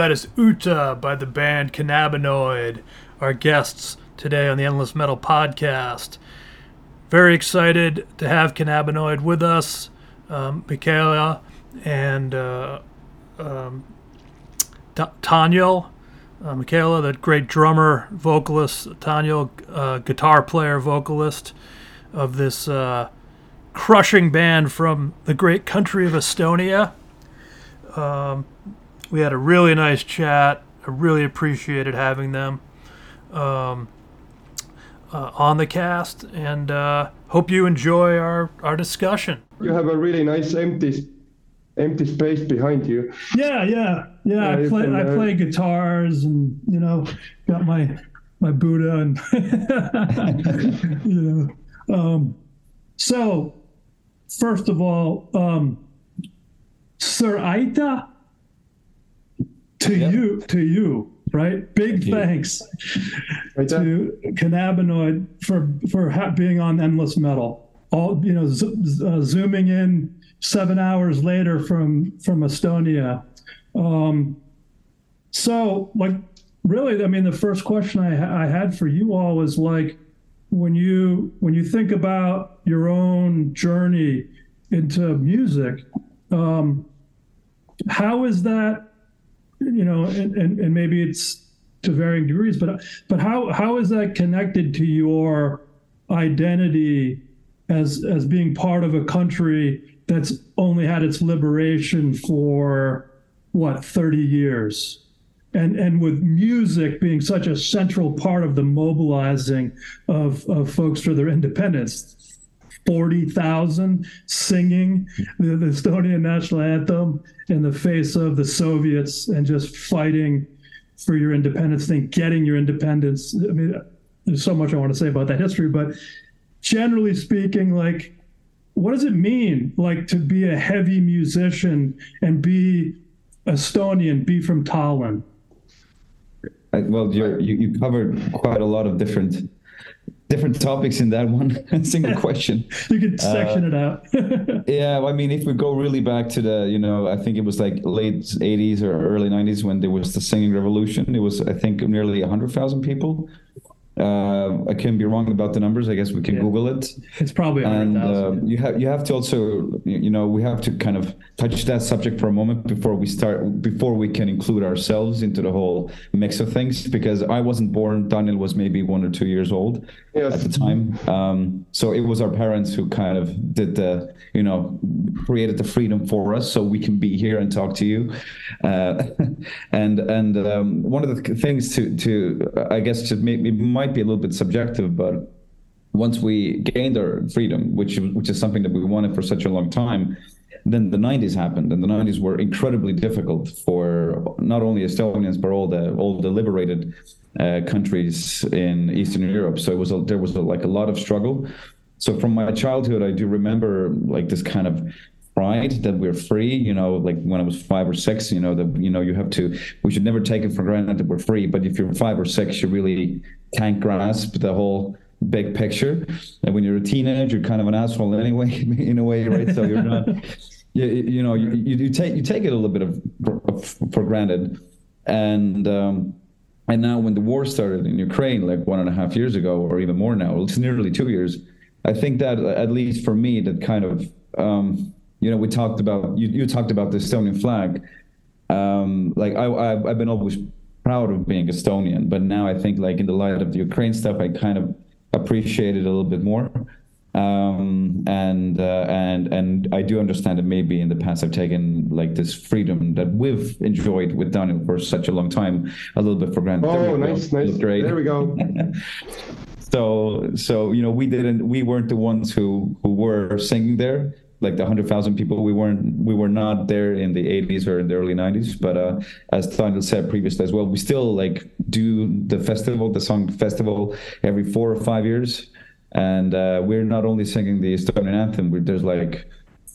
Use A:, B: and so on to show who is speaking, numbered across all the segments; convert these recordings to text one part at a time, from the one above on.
A: That is Ootah by the band Kannabinõid, our guests today on the Endless Metal podcast. Very excited to have Kannabinõid with us, um, Michaela and uh, um, Tanya. Uh, Michaela, that great drummer, vocalist, Tanya, uh, guitar player, vocalist of this uh, crushing band from the great country of Estonia. Um, we had a really nice chat. I really appreciated having them um, uh, on the cast, and uh, hope you enjoy our, our discussion.
B: You have a really nice empty empty space behind you.
A: Yeah, yeah, yeah. I play I play guitars, and you know, got my my Buddha, and you know. Um, so, first of all, um, Sir Aita to yep. you to you right? Big Thank thanks to Kannabinõid for for ha- being on endless metal. All you know z- z- uh, zooming in seven hours later from from estonia. Um, so like really i mean the first question I, I had for you all was like when you when you think about your own journey into music um, how is that you know, and, and, and maybe it's to varying degrees, but but how how is that connected to your identity as as being part of a country that's only had its liberation for what 30 years? and and with music being such a central part of the mobilizing of, of folks for their independence 40,000 singing the, the, Estonian national anthem in the face of the Soviets and just fighting for your independence thing, getting your independence. I mean, there's so much I want to say about that history, but generally speaking, like, what does it mean, like, to be a heavy musician and be Estonian, be from Tallinn?
C: well, you you covered quite a lot of different different topics in that one single question.
A: you could section uh, it
C: out. yeah, I mean, if we go really back to the, you know, I think it was like late 80s or early 90s when there was the singing revolution. It was, I think, nearly 100,000 people uh, I can be wrong about the numbers. I guess we can yeah. Google it.
A: It's probably and uh,
C: you have you have to also you know we have to kind of touch that subject for a moment before we start before we can include ourselves into the whole mix of things because I wasn't born. Taniel was maybe one or two years old yes. at the time. Um, so it was our parents who kind of did the you know created the freedom for us so we can be here and talk to you. Uh, and and um, one of the things to to I guess to make maybe might might be a little bit subjective, but once we gained our freedom, which which is something that we wanted for such a long time, then the 90s happened, and the 90s were incredibly difficult for not only Estonians but all the all the liberated uh, countries in Eastern Europe. So it was a, there was a, like a lot of struggle. So from my childhood, I do remember like this kind of pride that we're free you know like when i was five or six you know that you know you have to we should never take it for granted that we're free. But if you're five or six you really can't grasp the whole big picture. And when you're a teenager you're kind of an asshole anyway in a way right? So you're not you, you know you, you take you take it a little bit of, for granted. And um and now when the war started in ukraine like one and a half years ago or even more now it's nearly two years i think that at least for me that kind of um you know, we talked about you, you talked about the Estonian flag. Um, like I, I I've been always proud of being Estonian, but now I think like in the light of the Ukraine stuff, I kind of appreciate it a little bit more. Um, and uh, and and I do understand that maybe in the past I've taken like this freedom that we've enjoyed with Taniel for such a long time a little bit for granted.
B: Oh, nice, nice. Great. There we go.
C: so so you know we didn't we weren't the ones who who were singing there like the 100,000 people. We weren't we were not there in the 80s or in the early 90s. But uh, as Taniel said previously as well, we still like do the festival, the song festival, every four or five years. And uh, we're not only singing the Estonian anthem. there's like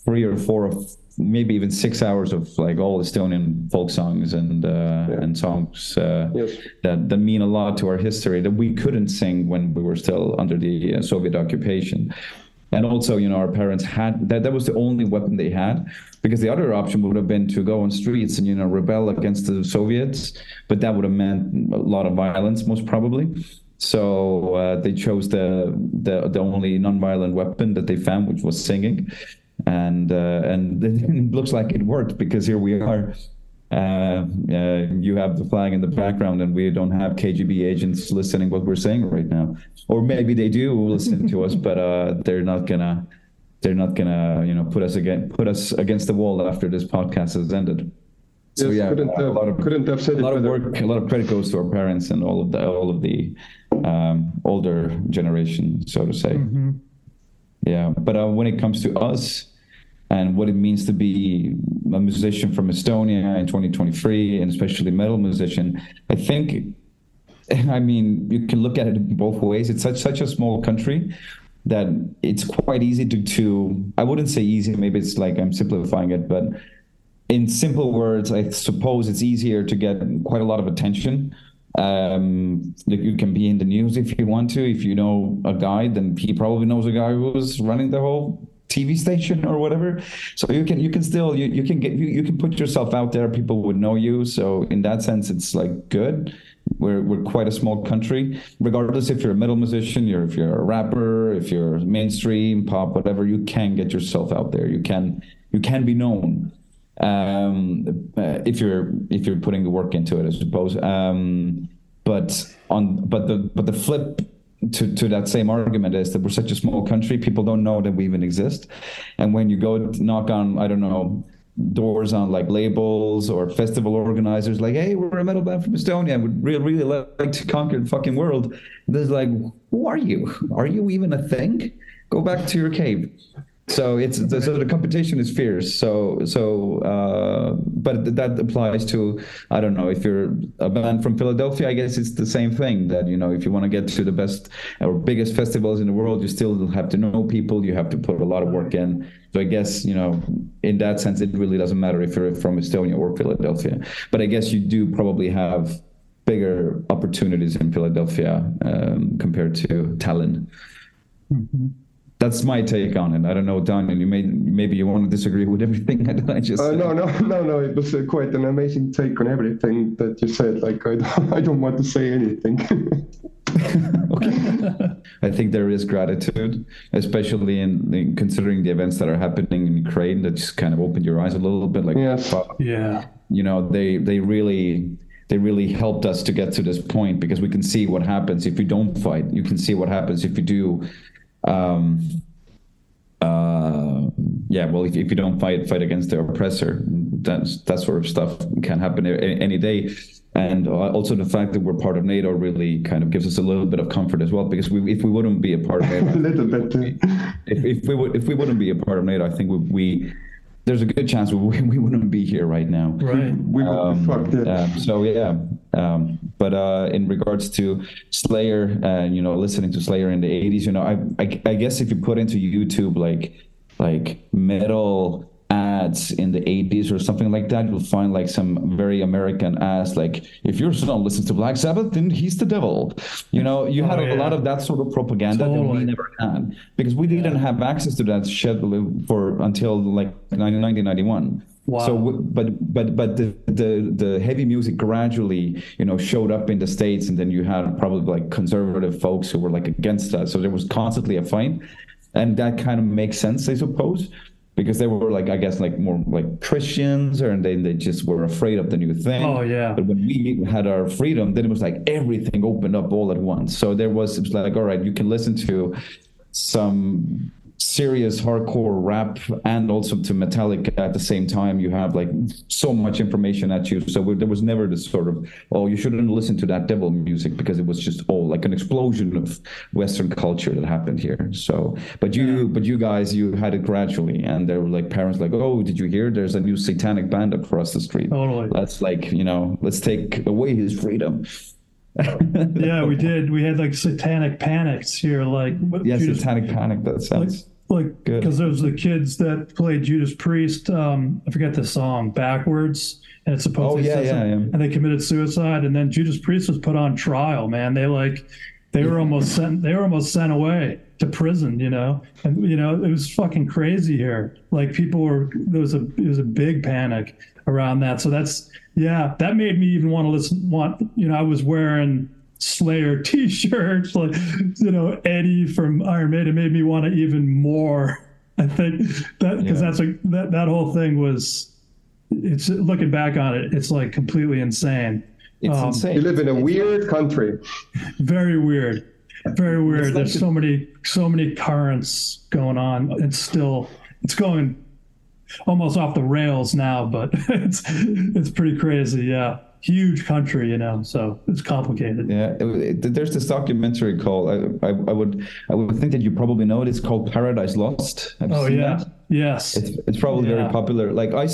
C: three or four of maybe even six hours of like all Estonian folk songs and uh, yeah. and songs uh, yes. that that mean a lot to our history that we couldn't sing when we were still under the uh, Soviet occupation and also you know our parents had that that was the only weapon they had because the other option would have been to go on streets and you know rebel against the soviets but that would have meant a lot of violence most probably. So uh, they chose the, the the only nonviolent weapon that they found which was singing. And uh, and it looks like it worked because here we are you have the flag in the background and we don't have KGB agents listening what we're saying right now. Or maybe they do listen to us, but uh, they're not gonna they're not gonna you know put us again put us against the wall after this podcast has ended. So
B: Yes,
C: yeah,
B: couldn't
C: a
B: have-
C: lot of
B: couldn't have said
C: a
B: it
C: lot of
B: better.
C: work, a lot of credit goes to our parents and all of the all of the um, older generation, so to say. Yeah, but uh, when it comes to us and what it means to be a musician from Estonia in 2023, and especially metal musician, I think, I mean, you can look at it both ways. It's such such a small country that it's quite easy to, to I wouldn't say easy, maybe it's like I'm simplifying it, but in simple words, I suppose it's easier to get quite a lot of attention. Um, you can be in the news if you want to. If you know a guy, then he probably knows a guy who was running the whole TV station or whatever. So you can you can still you, you can get you, you can put yourself out there. People would know you. So in that sense, it's like good. We're we're quite a small country. Regardless if you're a metal musician, you're if you're a rapper, if you're mainstream pop, whatever, you can get yourself out there. You can you can be known um, uh, if you're if you're putting the work into it, I suppose. Um, but on but the but the flip to, to that same argument is that we're such a small country, people don't know that we even exist, and when you go knock on I don't know doors on like labels or festival organizers like hey we're a metal band from estonia we'd really really like to conquer the fucking world there's like who are you? Are you even a thing? Go back to your cave so it's so the competition is fierce. So so uh, but that applies to I don't know if you're a band from Philadelphia. I guess it's the same thing that you know if you want to get to the best or biggest festivals in the world, you still have to know people. You have to put a lot of work in. So I guess you know in that sense, it really doesn't matter if you're from Estonia or Philadelphia. But I guess you do probably have bigger opportunities in Philadelphia um, compared to Tallinn that's my take on it. I don't know, Taniel. You may maybe you want to disagree with everything that I just
B: Uh,
C: said.
B: no, no, no, no. It was uh, quite an amazing take on everything that you said. Like I don't, I don't want to say anything.
C: okay. I think there is gratitude, especially in, in considering the events that are happening in Ukraine. That just kind of opened your eyes a little bit. Like,
B: Yes.
C: fuck,
A: Yeah.
C: you know, they they really they really helped us to get to this point because we can see what happens if you don't fight. You can see what happens if you do. Um, uh, yeah, well, if, if you don't fight fight against the oppressor, that's that sort of stuff can happen a- any day. And uh, also the fact that we're part of NATO really kind of gives us a little bit of comfort as well, because we, if we wouldn't be a part of
B: a
C: NATO,
B: little bit. uh,
C: if, if we would if we wouldn't be a part of NATO, I think we, we there's a good chance we, we wouldn't be here right now.
A: Right.
B: We would
C: Um,
B: be fucked. Yeah.
C: um, so yeah, um, but uh, in regards to Slayer, uh, you know, listening to Slayer in the '80s, you know, I, I I guess if you put into YouTube like like metal ads in the 80s or something like that you'll find like some very american ass like if your son listens to black sabbath then he's the devil. You know you had
A: Oh,
C: a, lot of that sort of propaganda that we never had because we didn't have access to that shit for until like 1991
A: Wow.
C: so but but but the, the the heavy music gradually you know showed up in the states and then you had probably like conservative folks who were like against that so there was constantly a fight and that kind of makes sense i suppose because they were like i guess like more like christians or and they, they just were afraid of the new thing
A: Oh, yeah.
C: but when we had our freedom then it was like everything opened up all at once so there was it was like all right you can listen to some serious hardcore rap and also to Metallica at the same time. You have like so much information at you. So there was never this sort of, oh, you shouldn't listen to that devil music because it was just all like an explosion of Western culture that happened here. So, but you, but you guys, you had it gradually, and there were like parents like, oh, did you hear? There's a new satanic band across the street.
A: Totally.
C: Let's like, you know, let's take away his freedom.
A: Yeah, we did. We had like satanic panics here, like what-
C: Yeah,
A: Judas-
C: satanic panic. That sounds.
A: like
C: because
A: because there's the kids that played Judas Priest. Um, I forget the song backwards, and it's supposed
C: Oh, yeah, yeah, yeah.
A: and they committed suicide, and then Judas Priest was put on trial. Man, they like they were almost sent they were almost sent away. to prison, you know, and you know it was fucking crazy here. Like people were there was a it was a big panic around that. So that's yeah, that made me even want to listen. Want you know I was wearing Slayer T-shirts, like you know Eddie from Iron Maiden made me want to even more. I think that because
C: Yeah.
A: that's like that that whole thing was. It's looking back on it, it's like completely insane.
C: It's
A: Um,
C: insane.
B: You live in a
C: It's-
B: weird country.
A: Very weird. Very weird.
C: like
A: There's
C: a-
A: so many so many currents going on. It's still it's going almost off the rails now, but it's it's pretty crazy. Yeah. Huge country, you know, so it's complicated.
C: Yeah, it- it- there's this documentary called I, I I would I would think that you probably know it. It's called Paradise Lost. Have
A: Oh yeah.
C: that?
A: Yes.
C: It's, it's probably
A: Yeah.
C: very popular. Like I,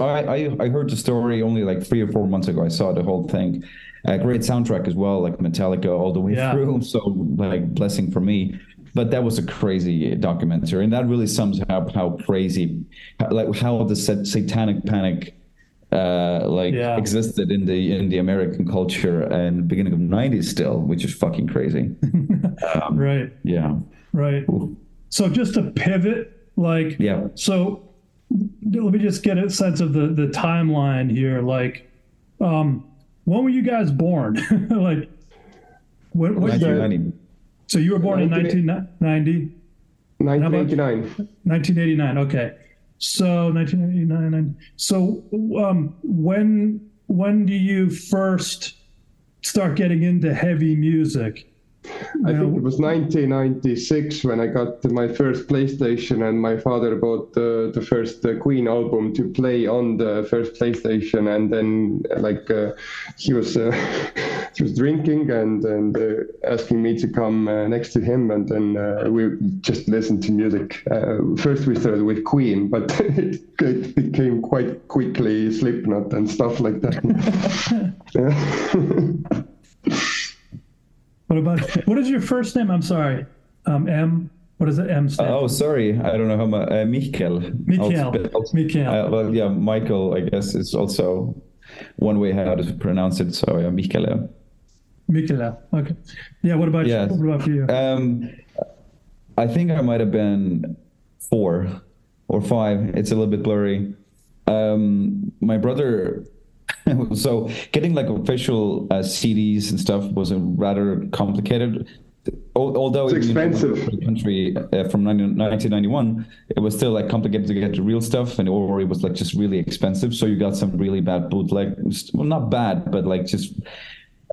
C: I, I I heard the story only like three or four months ago. I saw the whole thing. A great soundtrack as well, like Metallica all the way
A: Yeah.
C: through. So like blessing for me. But that was a crazy documentary, and that really sums up how crazy, how- like how the sat- satanic panic, uh, like
A: Yeah.
C: existed in the in the American culture and the beginning of '90s still, which is fucking crazy. Um,
A: right.
C: yeah,
A: Right. So just to pivot, like
C: yeah.
A: So let me just get a sense of the the timeline here. Like, um, when were you guys born? like, what, year?
C: 1990.
A: So you were born in
B: 19-
A: 1990,
B: 1989.
A: 1989. Okay. So 1989. So um, when when do you first start getting into heavy music?
B: I think it was 1996 when I got my first PlayStation, and my father bought the, the first uh, Queen album to play on the first PlayStation. And then, uh, like, uh, he was uh, he was drinking and and uh, asking me to come uh, next to him, and then uh, we just listened to music. Uh, first, we started with Queen, but it, it became quite quickly Slipknot and stuff like that.
A: What about what is your first name? I'm sorry. Um, M. What is it? M. stand
C: Oh, sorry. I don't know how much. Uh, Michael.
A: Michael. Michael.
C: Uh, well, yeah, Michael, I guess, is also one way how to pronounce it. So, yeah, Michael. yeah.
A: Okay. Yeah. What about
C: Yes.
A: you? What about you?
C: Um, I think I might have been four or five. It's a little bit blurry. Um, my brother. so getting like official uh, CDs and stuff was a rather complicated. Although
B: It's expensive.
C: the country uh, from 19- 1991, it was still like complicated to get the real stuff, and or it was like just really expensive. So you got some really bad bootleg. Well, not bad, but like just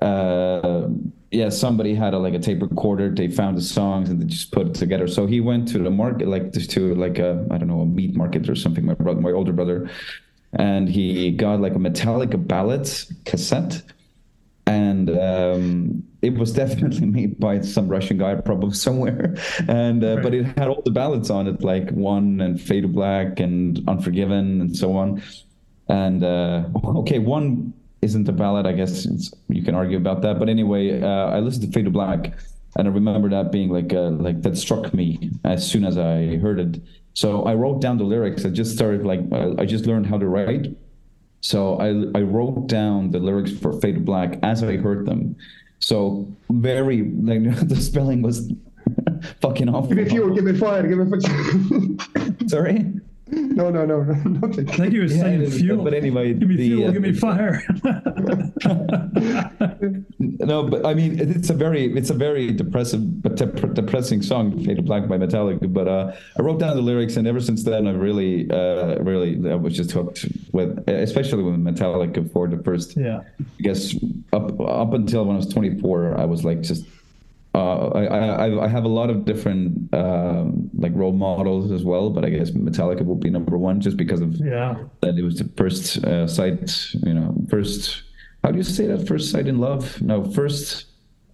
C: uh yeah somebody had a like a tape recorder they found the songs and they just put it together so he went to the market like just to like a i don't know a meat market or something my brother my older brother and he got like a metallica ballads cassette and um it was definitely made by some russian guy probably somewhere and uh, but it had all the ballads on it like one and fade to black and unforgiven and so on and uh, okay, one isn't a ballad. I guess you can argue about that. But anyway, uh, I listened to Fade to Black, and I remember that being like uh, like that struck me as soon as I heard it. So I wrote down the lyrics. I just started like I I just learned how to write. So I I wrote down the lyrics for Fade to Black as I heard them. So very like the spelling was fucking awful.
B: give me fuel, give me fire, give me fire.
C: Sorry.
B: no, no, no, nothing.
A: I think he was
C: Yeah,
A: saying fuel.
C: but anyway,
A: give me
C: the,
A: fuel.
C: uh,
A: give me fire.
C: No, but I mean, it's a very, it's a very depressive, but dep- depressing song, "Fade to Black" by Metallica. But uh, I wrote down the lyrics, and ever since then, I've really, uh, really, I was just hooked with, especially with Metallica for the first,
A: yeah.
C: I guess, up up until when I was 24, I was like just. Uh, I, I I have a lot of different um, like role models as well, but I guess Metallica will be number one just because of
A: Yeah.
C: that it was the first uh, sight, you know, first. How do you say that? First sight in love? No, first,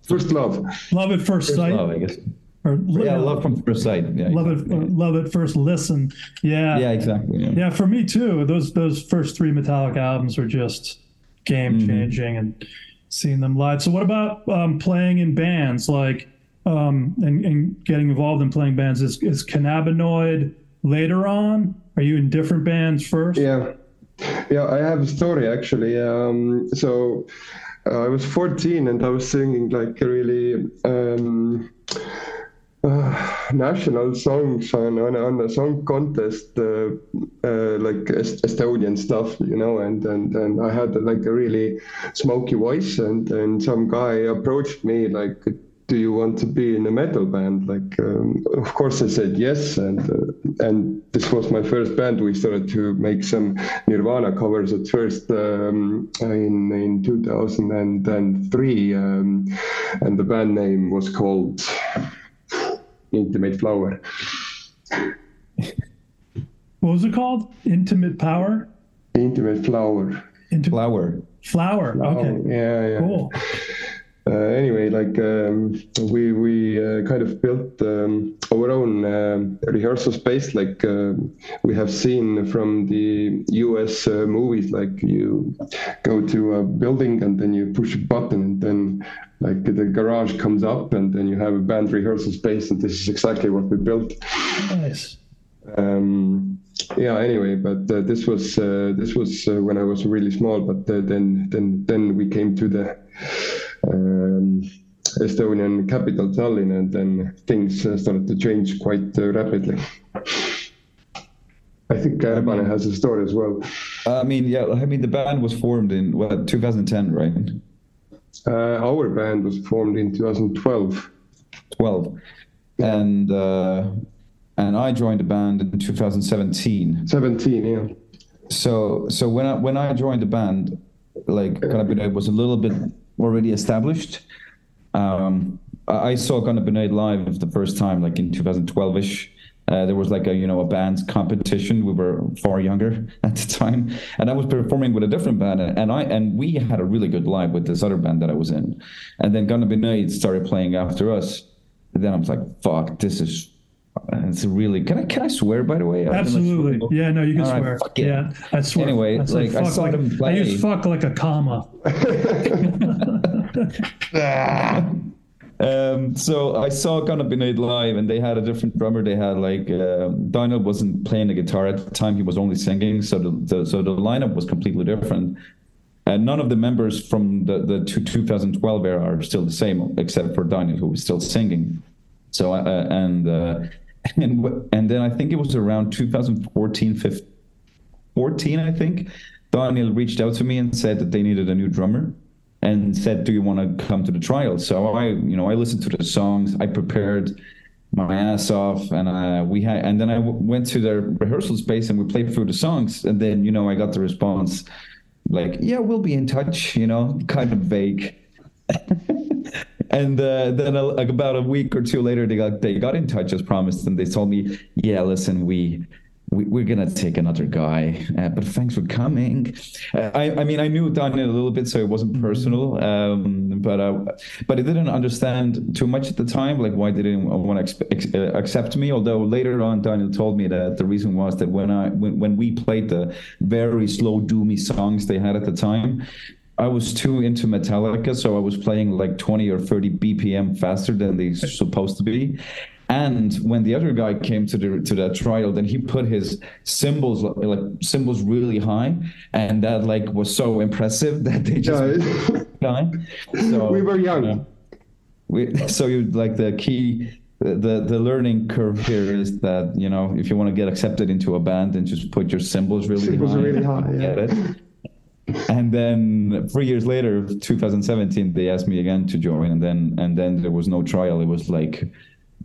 B: First love.
A: Love at first
C: first
A: sight.
C: love, I guess.
A: Or
C: Yeah, love from first sight. Yeah,
A: love it.
C: exactly.
A: Love at first listen. Yeah.
C: Yeah, exactly. Yeah.
A: Yeah, for me too. Those those first three Metallica albums were just game changing, and seeing them live. So, what about um, playing in bands, like um, and, and getting involved in playing bands? Is is Kannabinõid later on? Are you in different bands first?
B: Yeah, yeah. I have a story actually. Um, so uh, I was 14 and I was singing like really um, national songs on, on, on a song contest, uh, uh, like Estonian stuff, you know, and, and, and I had like a really smoky voice and, and some guy approached me like, do you want to be in a metal band? Like, um, of course, I said yes, and uh, and this was my first band. We started to make some Nirvana covers at first um, in in 2003, um, and the band name was called Intimate Flower.
A: What was it called? Intimate Power.
B: Intimate Flower.
C: Intimate Flower.
A: Flower. Flower. Okay.
B: Yeah, yeah. Cool. Uh, anyway, like um, we we uh, kind of built um, our own uh, rehearsal space, like uh, we have seen from the U.S. Uh, movies. Like you go to a building and then you push a button, and then like the garage comes up, and then you have a band rehearsal space, and this is exactly what we built.
A: Nice.
B: Um, yeah. Anyway, but uh, this was this was when I was really small. But then then then we came to the um, Estonian capital Tallinn, and then things uh, started to change quite uh, rapidly. I think Rebane has a story as well.
C: I mean, yeah, I mean, the band was formed in what 2010, right?
B: Uh, our band was formed in 2012.
C: 12, yeah. and uh, and I joined the band in 2017.
B: 17, yeah.
C: So so when I when I joined the band, like it was a little bit already established. Um, I saw Gonna Be live for the first time, like in 2012ish. Uh, there was like a you know a band competition. We were far younger at the time, and I was performing with a different band, and I and we had a really good live with this other band that I was in, and then Gonna Be started playing after us. And then I was like, "Fuck, this is it's really can I can I swear by the way?
A: Absolutely. Yeah, no, you can All swear. Right, yeah, I swear.
C: Anyway, I like I saw
A: like,
C: them play.
A: I use fuck like a comma.
C: um, so I saw Kannabinõid live, and they had a different drummer. They had like uh, Taniel wasn't playing the guitar at the time; he was only singing. So the, the so the lineup was completely different. And none of the members from the the 2012 era are still the same, except for Taniel, who was still singing. So uh, and uh, and and then I think it was around 2014, 15, 14, I think. Taniel reached out to me and said that they needed a new drummer and said, "Do you want to come to the trial?" So I, you know, I listened to the songs, I prepared my ass off, and uh, we had, and then I w- went to their rehearsal space and we played through the songs, and then you know I got the response like, "Yeah, we'll be in touch," you know, kind of vague. and uh, then a, like about a week or two later, they got they got in touch as promised, and they told me, "Yeah, listen, we." we, are gonna take another guy, uh, but thanks for coming. Uh, I, I mean, I knew Taniel a little bit, so it wasn't personal. Um, but uh, but I didn't understand too much at the time, like why they didn't want to uh, accept me. Although later on, Taniel told me that the reason was that when I when, when we played the very slow doomy songs they had at the time, I was too into Metallica, so I was playing like 20 or 30 BPM faster than they supposed to be. And when the other guy came to the to that trial, then he put his cymbals like cymbals really high, and that like was so impressive that they just
B: yeah. so we were young. You know,
C: we, so you like the key the the learning curve here is that you know if you want to get accepted into a band and just put your cymbals really
B: cymbals
C: high,
B: really high yeah
C: and then three years later 2017 they asked me again to join. And then and then there was no trial. It was like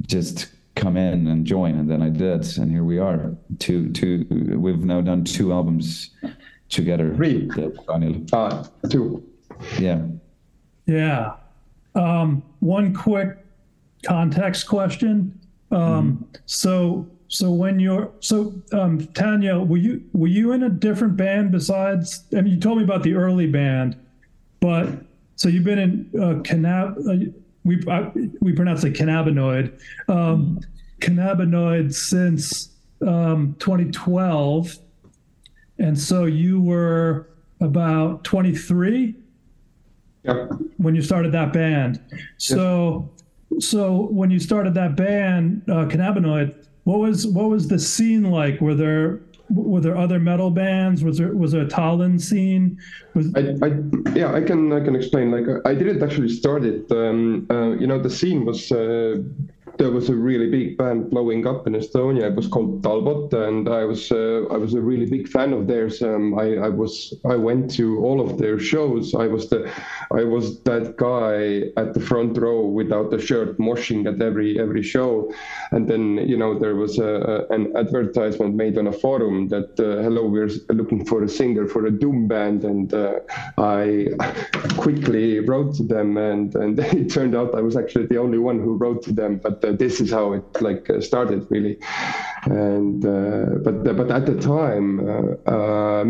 C: just come in and join. And then i did. And here we are. Two two we've now done two albums together.
B: Three? Taniel. Uh, two.
C: Yeah.
A: Yeah. Um, one quick context question. Um, mm-hmm. so so when you're so um, Tanya, were you were you in a different band besides? I mean, you told me about the early band, but so you've been in uh, cannab. Uh, we uh, we pronounce it Kannabinõid. Um, Kannabinõid since um, 2012, and so you were about 23
B: yep.
A: when you started that band. So so when you started that band, uh, Kannabinõid what was what was the scene like? Were there were there other metal bands? Was there was there a Tallinn scene? Was...
B: I, I, yeah, I can I can explain. Like I didn't actually start it. Um, uh, you know, the scene was uh, there was a really big band blowing up in Estonia. It was called Talbot, and I was uh, I was a really big fan of theirs. Um, I, I was I went to all of their shows. I was the I was that guy at the front row without a shirt, moshing at every every show. And then you know there was a, a an advertisement made on a forum that uh, hello, we're looking for a singer for a doom band, and uh, I quickly wrote to them, and and it turned out I was actually the only one who wrote to them, but this is how it like uh, started really. And uh, but but at the time,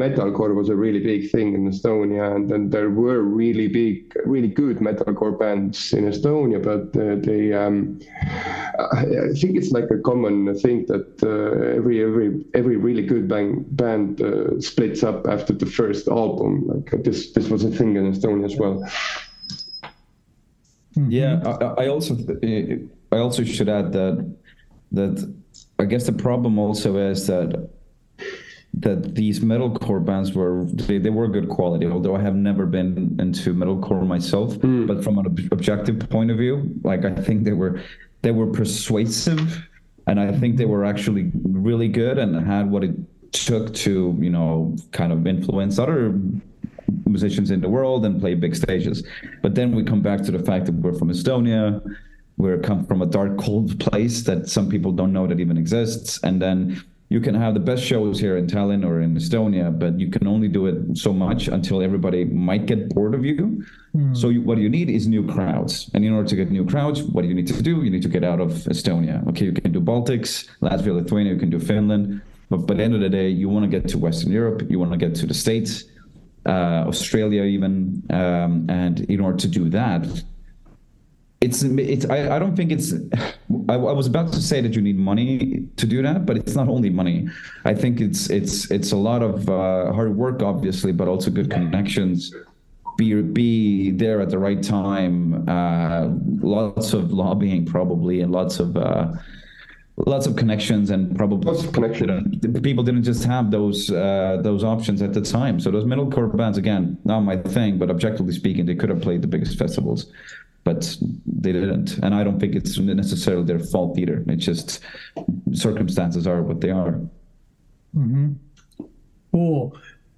B: metalcore was a really big thing in Estonia, and, and there were really big, really good metalcore bands in Estonia, but they um, I think it's like a common thing that uh, every every every really good band band uh, splits up after the first album. Like this this was a thing in Estonia as well.
C: Yeah, I, I also I also should add that that I guess the problem also is that that these metalcore bands were they, they were good quality although i have never been into metalcore myself mm. but from an objective point of view like i think they were they were persuasive and i think they were actually really good and had what it took to you know kind of influence other musicians in the world and play big stages but then we come back to the fact that we're from estonia we come from a dark, cold place that some people don't know that even exists. And then you can have the best shows here in Tallinn or in Estonia, but you can only do it so much until everybody might get bored of you. Mm. So you, what you need is new crowds. And in order to get new crowds, what do you need to do? You need to get out of Estonia. Okay, you can do Baltics, Latvia, Lithuania, you can do Finland. But by the end of the day, you want to get to Western Europe, you want to get to the States, uh, Australia, even. Um, and in order to do that, it's it's I, I don't think it's I, I, was about to say that you need money to do that but it's not only money. I think it's it's it's a lot of uh, hard work obviously but also good connections. Be be there at the right time uh, lots of lobbying probably and lots of uh, lots of connections and probably
B: lots of connections.
C: Didn't, people didn't just have those uh, those options at the time. So those metalcore bands again not my thing but objectively speaking they could have played the biggest festivals but they didn't. And I don't think it's necessarily their fault either. It's just circumstances are what they are.
A: Mm-hmm. Cool.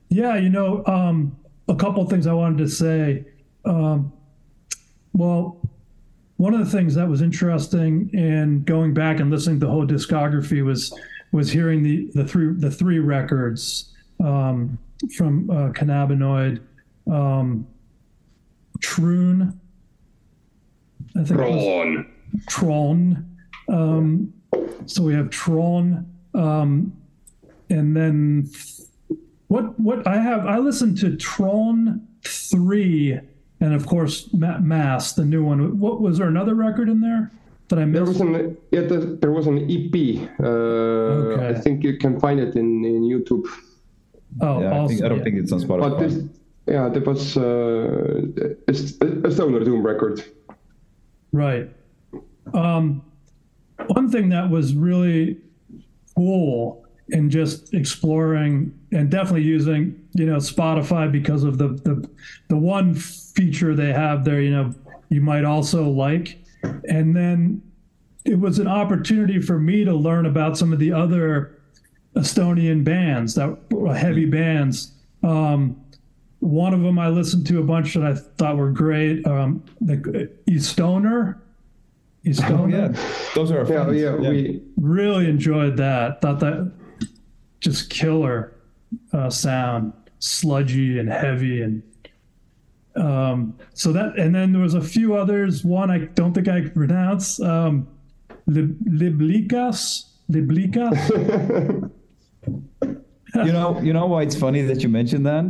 A: Yeah, you know, um, a couple things I wanted to say. Um, well, one of the things that was interesting in going back and listening to the whole discography was was hearing the the three the three records um, from uh, Kannabinõid, um, Troon,
B: I think Tron.
A: Tron. Um, so we have Tron, um, and then what? What I have? I listened to Tron three, and of course Mass, the new one. What was there another record in there? that I missed?
B: There was an yeah, there was an EP. Uh, okay. I think you can find it in, in YouTube.
C: Oh, yeah, I, think, I don't yeah. think it's on Spotify.
B: But this, yeah, there was uh, a, a Stoner Doom record.
A: Right. Um, one thing that was really cool in just exploring and definitely using, you know, Spotify because of the the the one feature they have there, you know, you might also like, and then it was an opportunity for me to learn about some of the other Estonian bands that heavy bands. Um, one of them I listened to a bunch that I thought were great. Um, the Estoner. Estoner. Oh,
C: yeah, those are
B: yeah, yeah, yeah. We
A: really enjoyed that. Thought that just killer uh, sound, sludgy and heavy, and um, so that. And then there was a few others. One I don't think I can pronounce. Um, Liblikas. Liblikas.
C: you know, you know why it's funny that you mentioned that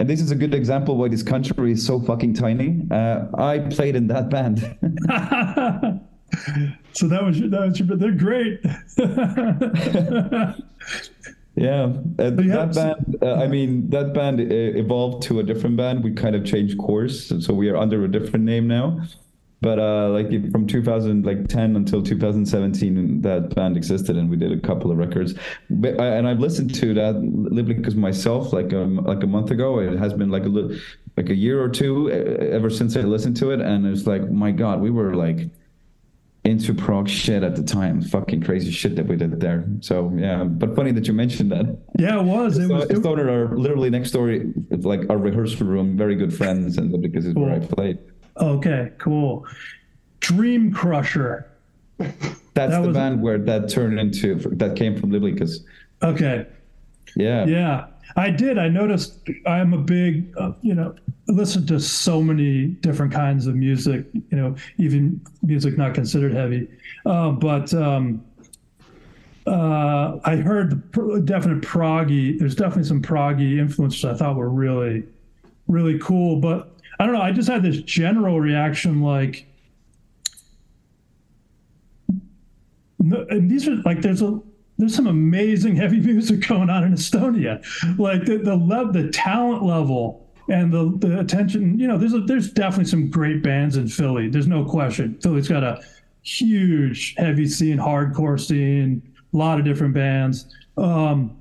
C: and this is a good example why this country is so fucking tiny. Uh, I played in that band.
A: so that was that was your, they're great.
C: yeah, uh, that band. Uh, I mean, that band uh, evolved to a different band. We kind of changed course, so we are under a different name now but uh, like from 2010 until 2017 that band existed and we did a couple of records but, and i've listened to that because myself like um, like a month ago it has been like a little like a year or two ever since i listened to it and it's like my god we were like into prog shit at the time. Fucking crazy shit that we did there. So yeah, but funny that you mentioned that.
A: Yeah, it was. It
C: So
A: was.
C: Stoner are literally next door, it's like our rehearsal room, very good friends, and because it's where I played.
A: Okay, cool. Dream Crusher.
C: That's
A: That
C: the
A: was-
C: band where that turned into that came from Libly because
A: Okay.
C: yeah,
A: Yeah, I did. I noticed I'm a big, uh, you know, listen to so many different kinds of music, you know, even music not considered heavy. Uh, but um, uh, I heard the pr- definite proggy, there's definitely some proggy influences I thought were really, really cool. But I don't know, I just had this general reaction like, and these are like there's a there's some amazing heavy music going on in Estonia, like the the lev- the talent level and the the attention. You know, there's a, there's definitely some great bands in Philly. There's no question. Philly's got a huge heavy scene, hardcore scene, a lot of different bands. Um,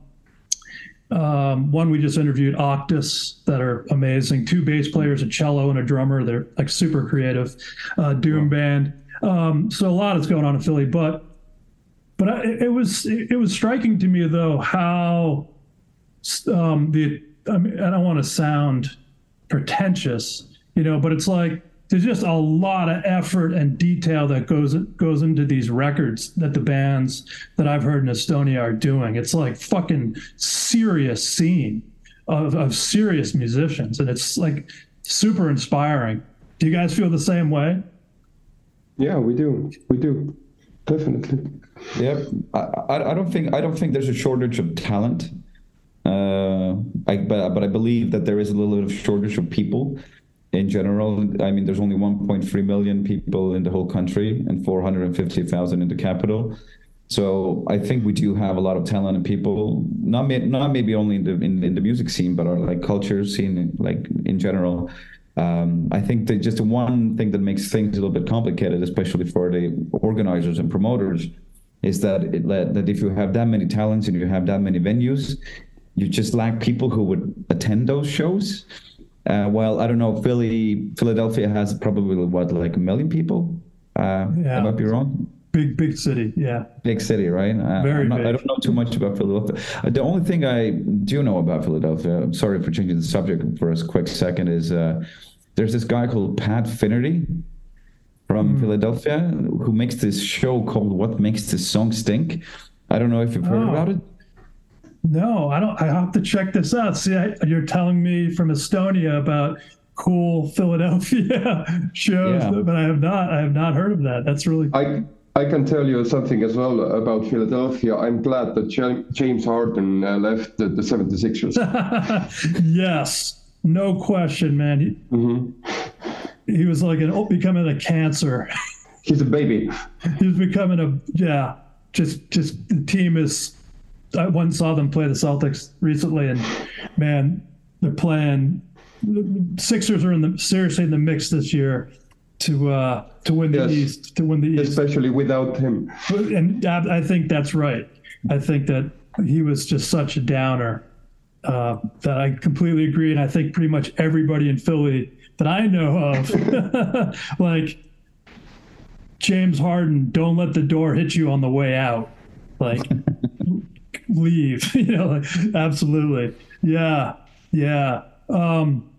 A: um, one we just interviewed, Octus, that are amazing. Two bass players, a cello, and a drummer. They're like super creative. Uh, Doom band. Um, so a lot is going on in Philly, but but I, it was it was striking to me though how um, the I, mean, I don't want to sound pretentious, you know, but it's like there's just a lot of effort and detail that goes goes into these records that the bands that I've heard in Estonia are doing. It's like fucking serious scene of, of serious musicians, and it's like super inspiring. Do you guys feel the same way?
B: Yeah, we do. We do. Definitely.
C: Yep. I, I I don't think I don't think there's a shortage of talent. Uh, I but but I believe that there is a little bit of shortage of people in general. I mean, there's only 1.3 million people in the whole country and 450,000 in the capital. So I think we do have a lot of talented people. Not may, not maybe only in the in, in the music scene, but our like culture scene, like in general. Um, I think that just one thing that makes things a little bit complicated, especially for the organizers and promoters, is that it, that if you have that many talents and you have that many venues, you just lack people who would attend those shows. Uh, well, I don't know. Philly, Philadelphia has probably what, like a million people. Uh,
A: Yeah.
C: I might be wrong.
A: Big big city, yeah.
C: Big city, right? Uh,
A: Very
C: not- I don't know too much about Philadelphia. Uh, the only thing I do know about Philadelphia, I'm sorry for changing the subject for a quick second, is uh, there's this guy called Pat Finnerty from
A: Hmm.
C: Philadelphia who makes this show called What Makes This Song Stink. I don't know if you've heard
A: Oh.
C: about it.
A: No, I don't. I have to check this out. See, I, you're telling me from Estonia about cool Philadelphia shows,
C: Yeah.
A: but I have not. I have not heard of that. That's really
B: I I can tell you something as well about Philadelphia. I'm glad that Ja- James Harden uh, left the, the 76ers.
A: yes, no question, man. He,
B: hmm
A: he was like an becoming a cancer.
B: He's a baby.
A: He's becoming a yeah. Just just the team is. I once saw them play the Celtics recently, and man, they're playing. the Sixers are in the seriously in the mix this year to uh to win the
B: Yes.
A: East to win the East.
B: Especially without him.
A: and I, I think that's right. I think that he was just such a downer uh, that I completely agree, and I think pretty much everybody in Philly that I know of, like James Harden, don't let the door hit you on the way out. Like leave, you know, like, absolutely, yeah, yeah. Um,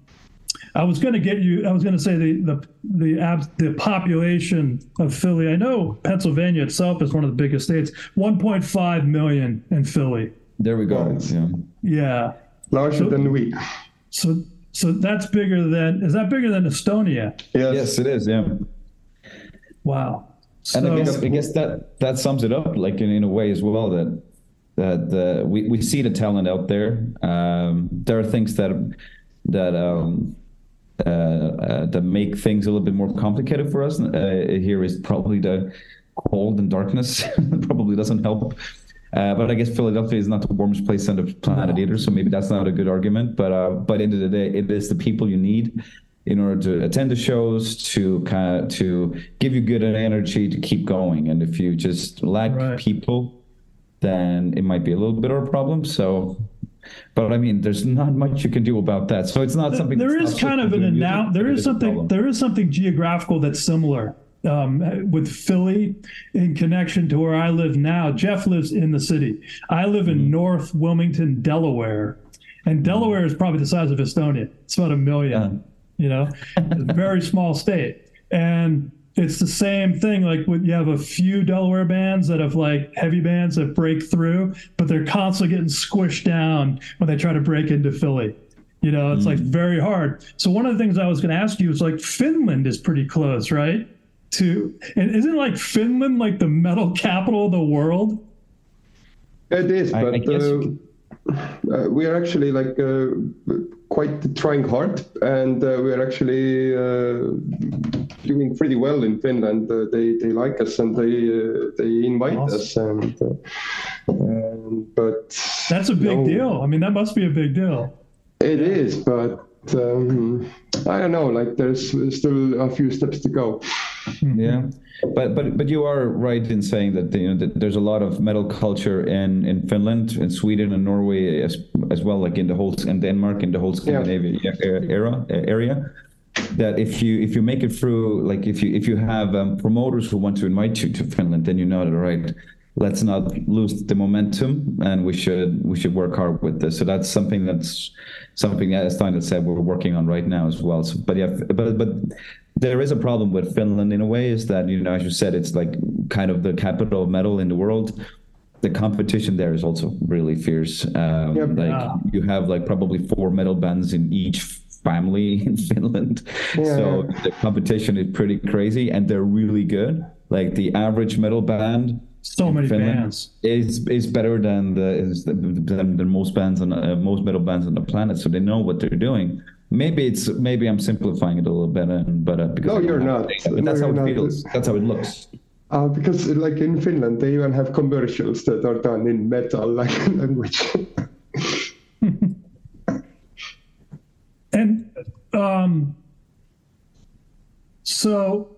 A: I was going to get you. I was going to say the the the ab, the population of Philly. I know Pennsylvania itself is one of the biggest states. 1.5 million in Philly.
C: There we go.
B: Nice.
C: Yeah.
A: Yeah.
B: Larger than we.
A: So so that's bigger than is that bigger than Estonia?
B: Yes.
C: Yes, it is. Yeah.
A: Wow.
C: and I guess, I guess that that sums it up, like in, in a way as well. That that uh, we we see the talent out there. Um, there are things that that um, uh, uh, that make things a little bit more complicated for us. Uh, here is probably the cold and darkness. probably doesn't help. Uh, but I guess Philadelphia is not the warmest place on the planet either, so maybe that's not a good argument. But uh, by end of the day, it is the people you need in order to attend the shows, to kind of to give you good energy to keep going. And if you just lack
A: Right.
C: people, then it might be a little bit of a problem. So, but I mean, there's not much you can do about that. So it's not something.
A: there is kind of an
C: doing music,
A: annou-
C: but
A: there is something
C: problem.
A: there is something geographical that's similar um, with Philly in connection to where I live now. Jeff lives in the city. I live in
C: Mm-hmm.
A: North Wilmington, Delaware, and Delaware is probably the size of Estonia. It's about a million. You know, very small state, and it's the same thing. Like when you have a few Delaware bands that have like heavy bands that break through, but they're constantly getting squished down when they try to break into Philly. You know, it's like very hard. So one of the things I was going to ask you is like Finland is pretty close, right? To and isn't like Finland like the metal capital of the world?
B: It is, but
C: I guess
B: uh,
C: you
B: uh, we are actually like uh, quite trying hard, and uh, we are actually uh, doing pretty well in Finland. Uh, they they like us and they uh, they invite
A: Awesome.
B: us, and, but
A: That's a big
B: no,
A: deal. I mean, that must be a big deal.
B: It is, but um, I don't know. Like there's still a few steps to go.
C: Yeah. But but but you are right in saying that you know that there's a lot of metal culture in in Finland and Sweden and Norway as as well like in the whole in Denmark in the whole Scandinavia e- era area. That if you if you make it through like if you if you have um, promoters who want to invite you to Finland then you know that right let's not lose the momentum and we should we should work hard with this. So that's something that's something as Taniel said we're working on right now as well. So, but yeah but but there is a problem with Finland in a way is that you know as you said it's like kind of the capital of metal in the world the competition there is also really fierce um,
B: Yep.
C: like
A: Yeah.
C: you have like probably four metal bands in each family in Finland
B: Yeah.
C: so the competition is pretty crazy and they're really good like the average metal band
A: So many
C: Finland
A: bands.
C: is is better than the is than most bands on uh, most metal bands on the planet so they know what they're doing maybe it's maybe i'm simplifying it a little bit and, but uh, because
B: No, you're not.
C: data, but
B: No,
C: that's how it
B: not.
C: feels that's how it looks
B: Uh, because like in Finland, they even have commercials that are done in metal like language.
A: And um, so,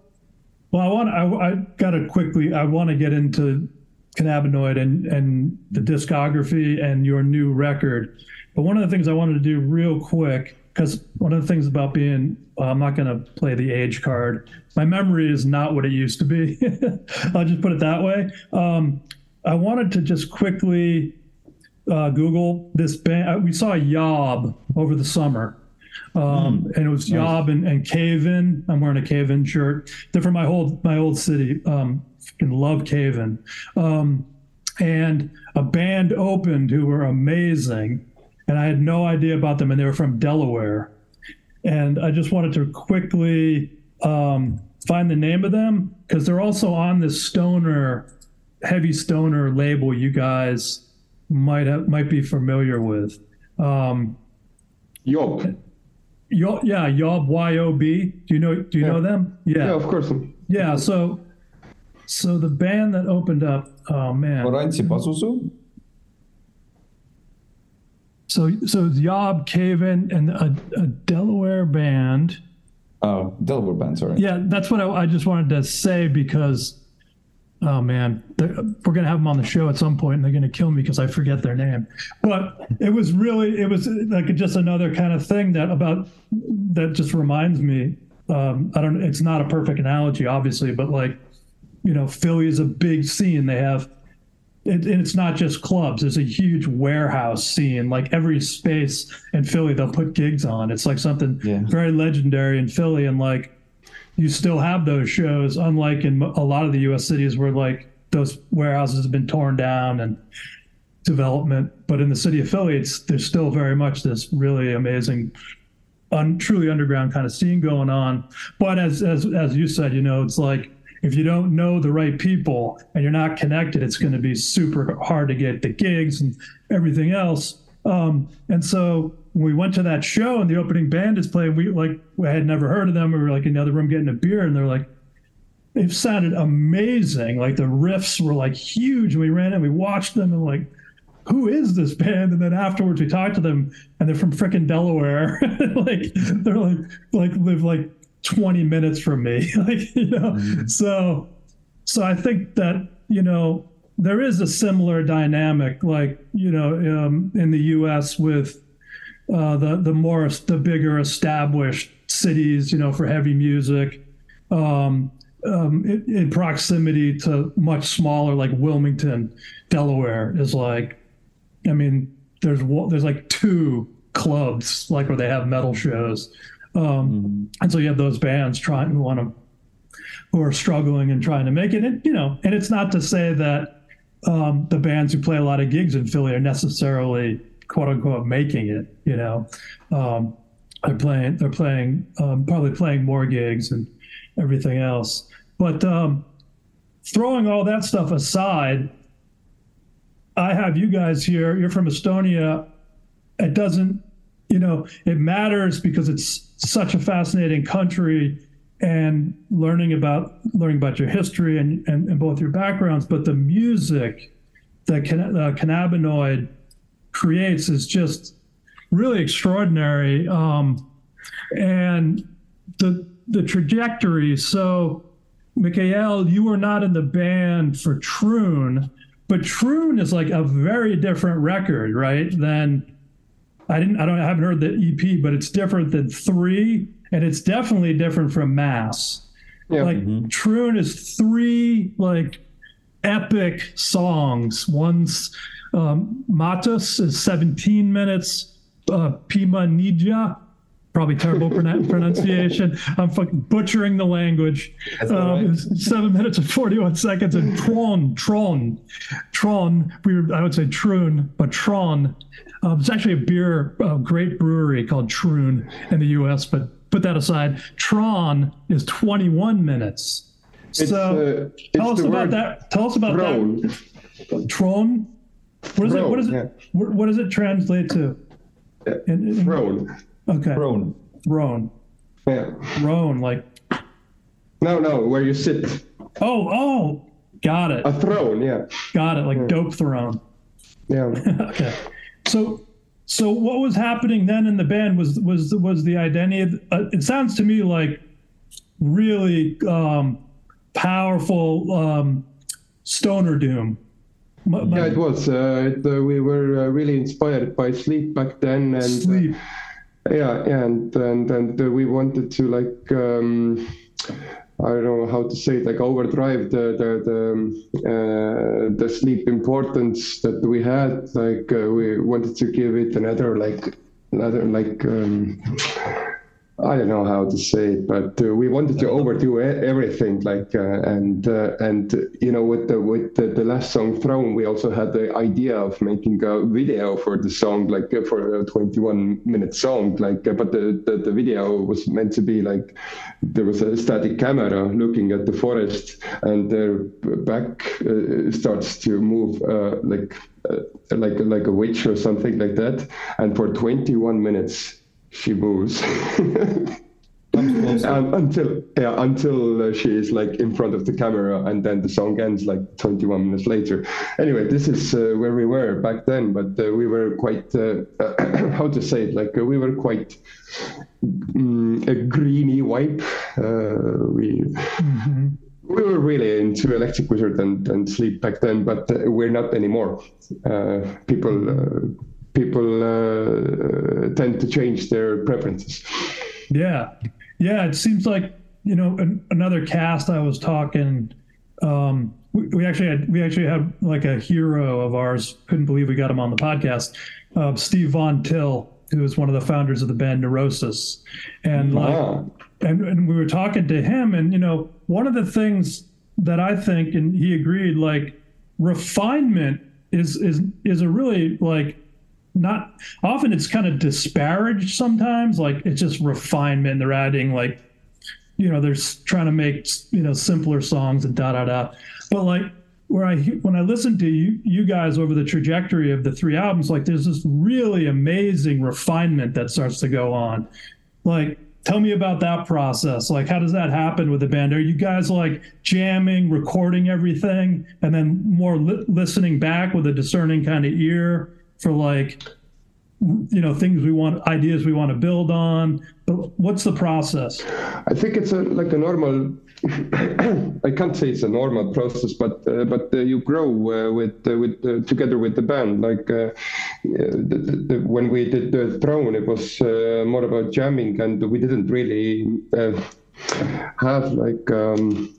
A: well, I want I, I got to quickly. I want to get into Kannabinõid and and the discography and your new record. But one of the things I wanted to do real quick, because one of the things about being, well, I'm not going to play the age card. My memory is not what it used to be. I'll just put it that way. Um, I wanted to just quickly uh, Google this band. uh, We saw Yob over the summer. Um, and it was Yob and, and Cave In. I'm wearing a Cave In shirt. They're from my old my old city. Um, love Cave In. Um, and a band opened who were amazing, and I had no idea about them, and they were from Delaware. And I just wanted to quickly um, find the name of them because they're also on this stoner, heavy stoner label. You guys might have might be familiar with. Um,
B: Job.
A: Yo, yeah, Yob Y O B. Do you know? Do you
B: Yeah.
A: know them?
B: Yeah,
A: Yeah,
B: of course.
A: yeah. So, so the band that opened up. Oh man.
C: Oranssi Pazuzu?
A: So so it's Yob Cave In and a, a Delaware band.
C: Oh, Delaware band, sorry.
A: Yeah, that's what I, I just wanted to say because, oh man, we're gonna have them on the show at some point, and they're gonna kill me because I forget their name. But it was really, it was like just another kind of thing that about that just reminds me. Um, I don't. It's not a perfect analogy, obviously, but like, you know, Philly is a big scene. They have. It, and it's not just clubs. There's a huge warehouse scene. Like every space in Philly, they'll put gigs on. It's like something
C: Yeah.
A: very legendary in Philly, and like you still have those shows, unlike in a lot of the U.S. cities where like those warehouses have been torn down and development. But in the city of Philly, it's there's still very much this really amazing, un, truly underground kind of scene going on. But as as as you said, you know, it's like if you don't know the right people and you're not connected, it's going to be super hard to get the gigs and everything else. Um, and so when we went to that show and the opening band is playing, we like I had never heard of them. We were like in the other room getting a beer, and they're like, it sounded amazing. Like the riffs were like huge. And we ran and we watched them and like, who is this band? And then afterwards we talked to them and they're from frickin' Delaware. like they're like like live like 20 minutes from me. like, you know. So so I think that, you know, there is a similar dynamic, like, you know, um, in the US with uh, the the more the bigger established cities, you know, for heavy music. Um, um, in, in proximity to much smaller, like Wilmington, Delaware, is like, I mean, there's there's like two clubs like where they have metal shows, um, mm-hmm. and so you have those bands trying who want to who are struggling and trying to make it. And you know, and it's not to say that um, the bands who play a lot of gigs in Philly are necessarily quote unquote making it. You know, um, they're playing they're playing um, probably playing more gigs and everything else. But um, throwing all that stuff aside, I have you guys here. You're from Estonia. It doesn't, you know, it matters because it's such a fascinating country and learning about learning about your history and, and, and both your backgrounds, but the music that can, uh, Kannabinõid creates is just really extraordinary. Um, and the the trajectory. So, Mihkel, you were not in the band for Troon, but Troon is like a very different record, right? Than I didn't I don't I haven't heard the EP, but it's different than three and it's definitely different from Mass. Yeah. Like mm-hmm. Troon is three like epic songs. One's um, Matus is 17 minutes. Uh, Pima Nija, probably terrible pronunciation. I'm fucking butchering the language. Um, right. Seven minutes and 41 seconds. And Tron, Tron, Tron. We were, I would say Troon, but Tron. Um, it's actually a beer, a great brewery called Troon in the U.S. But put that aside. Tron is 21 minutes. It's, so uh, tell us about that. Tell us about Tron. that. Tron. What is Throne, it? What is it? Yeah. What, what, does it translate to?
B: In, in, Throne.
A: Okay.
C: Throne.
A: Throne.
B: Yeah.
A: Throne, like.
B: No, no, where you sit.
A: Oh, oh, got it.
B: A throne, yeah.
A: Got it, like yeah. dope throne.
B: Yeah.
A: okay. So so what was happening then in the band was was was the identity. uh, it sounds to me like really um, powerful um, stoner doom.
B: My, my, yeah, it was. Uh, it, uh, we were uh, really inspired by Sleep back then, and uh,
A: Sleep.
B: Yeah, and and and we wanted to like. Um, I don't know how to say it, like overdrive the the the, uh, the sleep importance that we had. Like uh, we wanted to give it another like another like um, I don't know how to say it, but uh, we wanted to overdo everything, like uh, and uh, and you know with the with the, the, last song Throne, we also had the idea of making a video for the song, like uh, for a 21 minute song, like uh, but the, the, the video was meant to be like there was a static camera looking at the forest, and their back uh, starts to move like like like a witch or something like that, and for 21 minutes she moves. Um, until yeah until uh, she is like in front of the camera and then the song ends like 21 minutes later. Anyway this is uh, where we were back then but uh, we were quite uh, how to say it? Like uh, we were quite um, a greeny wipe. Uh, we mm-hmm. we were really into electric wizard and, and sleep back then but we're not anymore. People people uh, tend to change their preferences.
A: Yeah, yeah. It seems like you know an, another cast. I was talking. Um, we, we, actually had we actually had like a hero of ours. Couldn't believe we got him on the podcast. Uh, Steve Von Till, who is one of the founders of the band Neurosis, and like, and, and we were talking to him, and you know, one of the things that I think, and he agreed, like refinement is is is a really like not often it's kind of disparaged sometimes like it's just refinement. They're adding like you know they're trying to make you know simpler songs and da da da. But like where i when i listen to you you guys over the trajectory of the three albums like there's this really amazing refinement that starts to go on. Like tell me about that process. Like how does that happen with the band? Are you guys like jamming recording everything and then more li- listening back with a discerning kind of ear for like you know things we want ideas we want to build on. But what's the process?
B: I think it's a like a normal i can't say it's a normal process but uh, but uh, you grow uh, with uh, with uh, together with the band. Like uh, the, the, when we did the throne it was more about jamming and we didn't really have like um,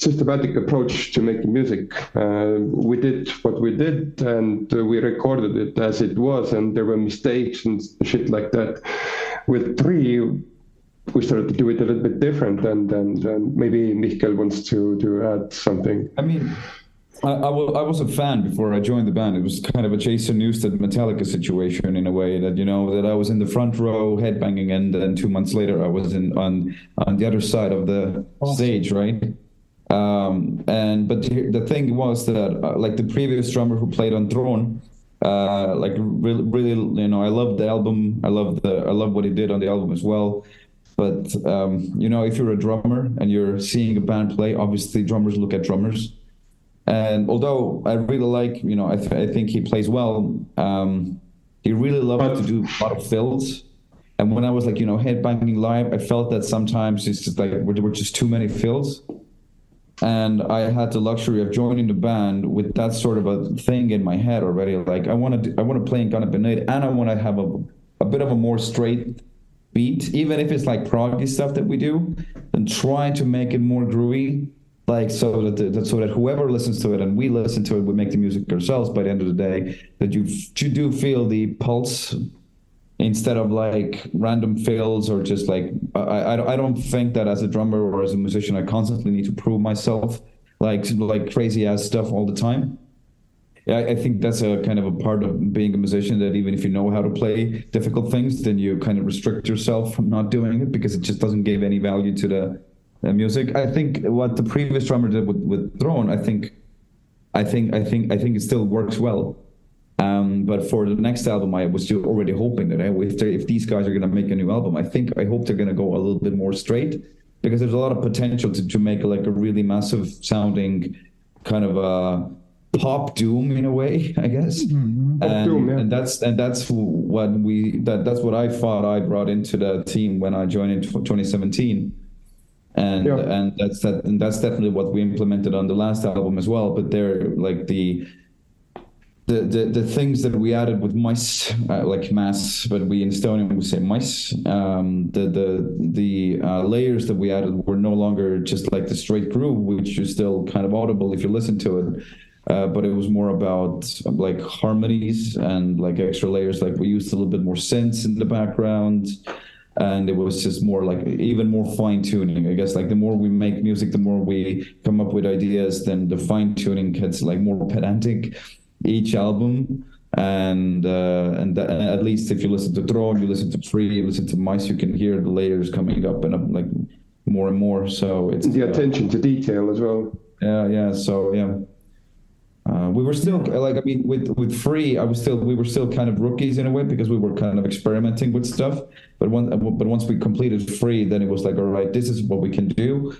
B: systematic approach to making music. Uh, we did what we did, and uh, we recorded it as it was, and there were mistakes and shit like that. With three, we started to do it a little bit different, and and, and maybe Mihkel wants to to add something.
C: I mean. I, I, was a fan before I joined the band. It was kind of a Jason Newsted Metallica situation in a way that you know that I was in the front row headbanging, and then two months later I was in on on the other side of the awesome. stage, right? Um, and but the thing was that uh, like the previous drummer who played on Throne, uh, like really, really, you know, I love the album. I love the I love what he did on the album as well. But um, you know, if you're a drummer and you're seeing a band play, obviously drummers look at drummers and although I really like, you know, I, th- I think he plays well. Um, he really loved to do a lot of fills. And when I was like, you know, headbanging live, I felt that sometimes it's just like there were just too many fills. And I had the luxury of joining the band with that sort of a thing in my head already. Like I want to, I want to play in Kannabinõid, and I want to have a, a bit of a more straight beat, even if it's like proggy stuff that we do, and try to make it more groovy like so that, that, so that whoever listens to it and we listen to it we make the music ourselves by the end of the day that you you do feel the pulse instead of like random fills or just like I, I, I don't think that as a drummer or as a musician I constantly need to prove myself like like crazy ass stuff all the time yeah, I think that's a kind of a part of being a musician that even if you know how to play difficult things, then you kind of restrict yourself from not doing it because it just doesn't give any value to the uh, music. I think what the previous drummer did with, with Throne, I think, I think, I think, I think it still works well. Um, but for the next album, I was already hoping that if if these guys are going to make a new album, I think I hope they're going to go a little bit more straight because there's a lot of potential to, to make like a really massive sounding kind of a pop doom in a way, I guess. Mm-hmm. And, doom, yeah. and that's and that's what we that that's what I thought I brought into the team when I joined in 2017 and yeah. and that's that and that's definitely what we implemented on the last album as well but they're like the the, the, the things that we added with mice, uh, like mass, but we in Estonian we say mice. Um, the the the uh, layers that we added were no longer just like the straight groove, which is still kind of audible if you listen to it. Uh, but it was more about like harmonies and like extra layers. Like we used a little bit more synths in the background and it was just more like even more fine tuning i guess like the more we make music the more we come up with ideas then the fine tuning gets like more pedantic each album and uh, and that, at least if you listen to Throne, you listen to Free, you listen to Mice, you can hear the layers coming up and up like more and more. So it's
B: the uh, attention to detail as well.
C: Yeah, yeah. So yeah, uh, we were still like I mean with with free I was still we were still kind of rookies in a way because we were kind of experimenting with stuff but one but once we completed free then it was like all right this is what we can do